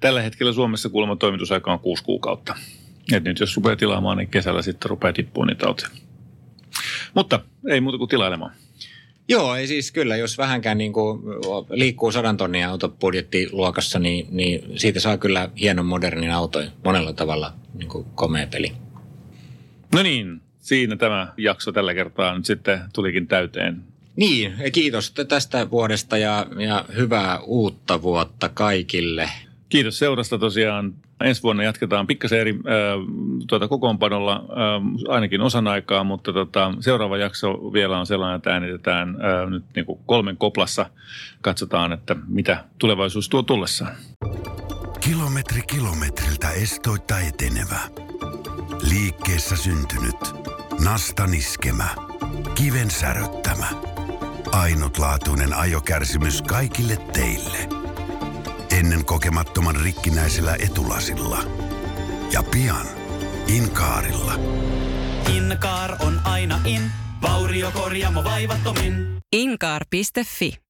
Tällä hetkellä Suomessa kuulemma toimitusaika on kuusi kuukautta. Et nyt jos rupeaa tilaamaan, niin kesällä sitten rupeaa tippumaan niitä autoja. Mutta ei muuta kuin tilailemaan. Joo, ei siis kyllä, jos vähänkään niin kuin liikkuu sadan tonnia autobudjettiluokassa, niin, niin siitä saa kyllä hienon modernin autoin. Monella tavalla niin kuin komea peli. No niin, siinä tämä jakso tällä kertaa nyt sitten tulikin täyteen. Niin, ja kiitos tästä vuodesta ja, ja hyvää uutta vuotta kaikille. Kiitos seurasta tosiaan. Ensi vuonna jatketaan pikkasen eri äh, tuota, kokoonpanolla äh, ainakin osan aikaa, mutta tota, seuraava jakso vielä on sellainen, että äänitetään äh, nyt niin kuin kolmen koplassa. Katsotaan, että mitä tulevaisuus tuo tullessaan. Kilometri kilometriltä estoitta etenevä. Liikkeessä syntynyt. Nasta niskemä. Kiven säröttämä. Ainutlaatuinen ajokärsimys kaikille teille. Ennen kokemattoman rikkinäisellä etulasilla. Ja pian Inkaarilla. Inkaar on aina in, vauriokorjaamo vaivattomin. Inkaar.fi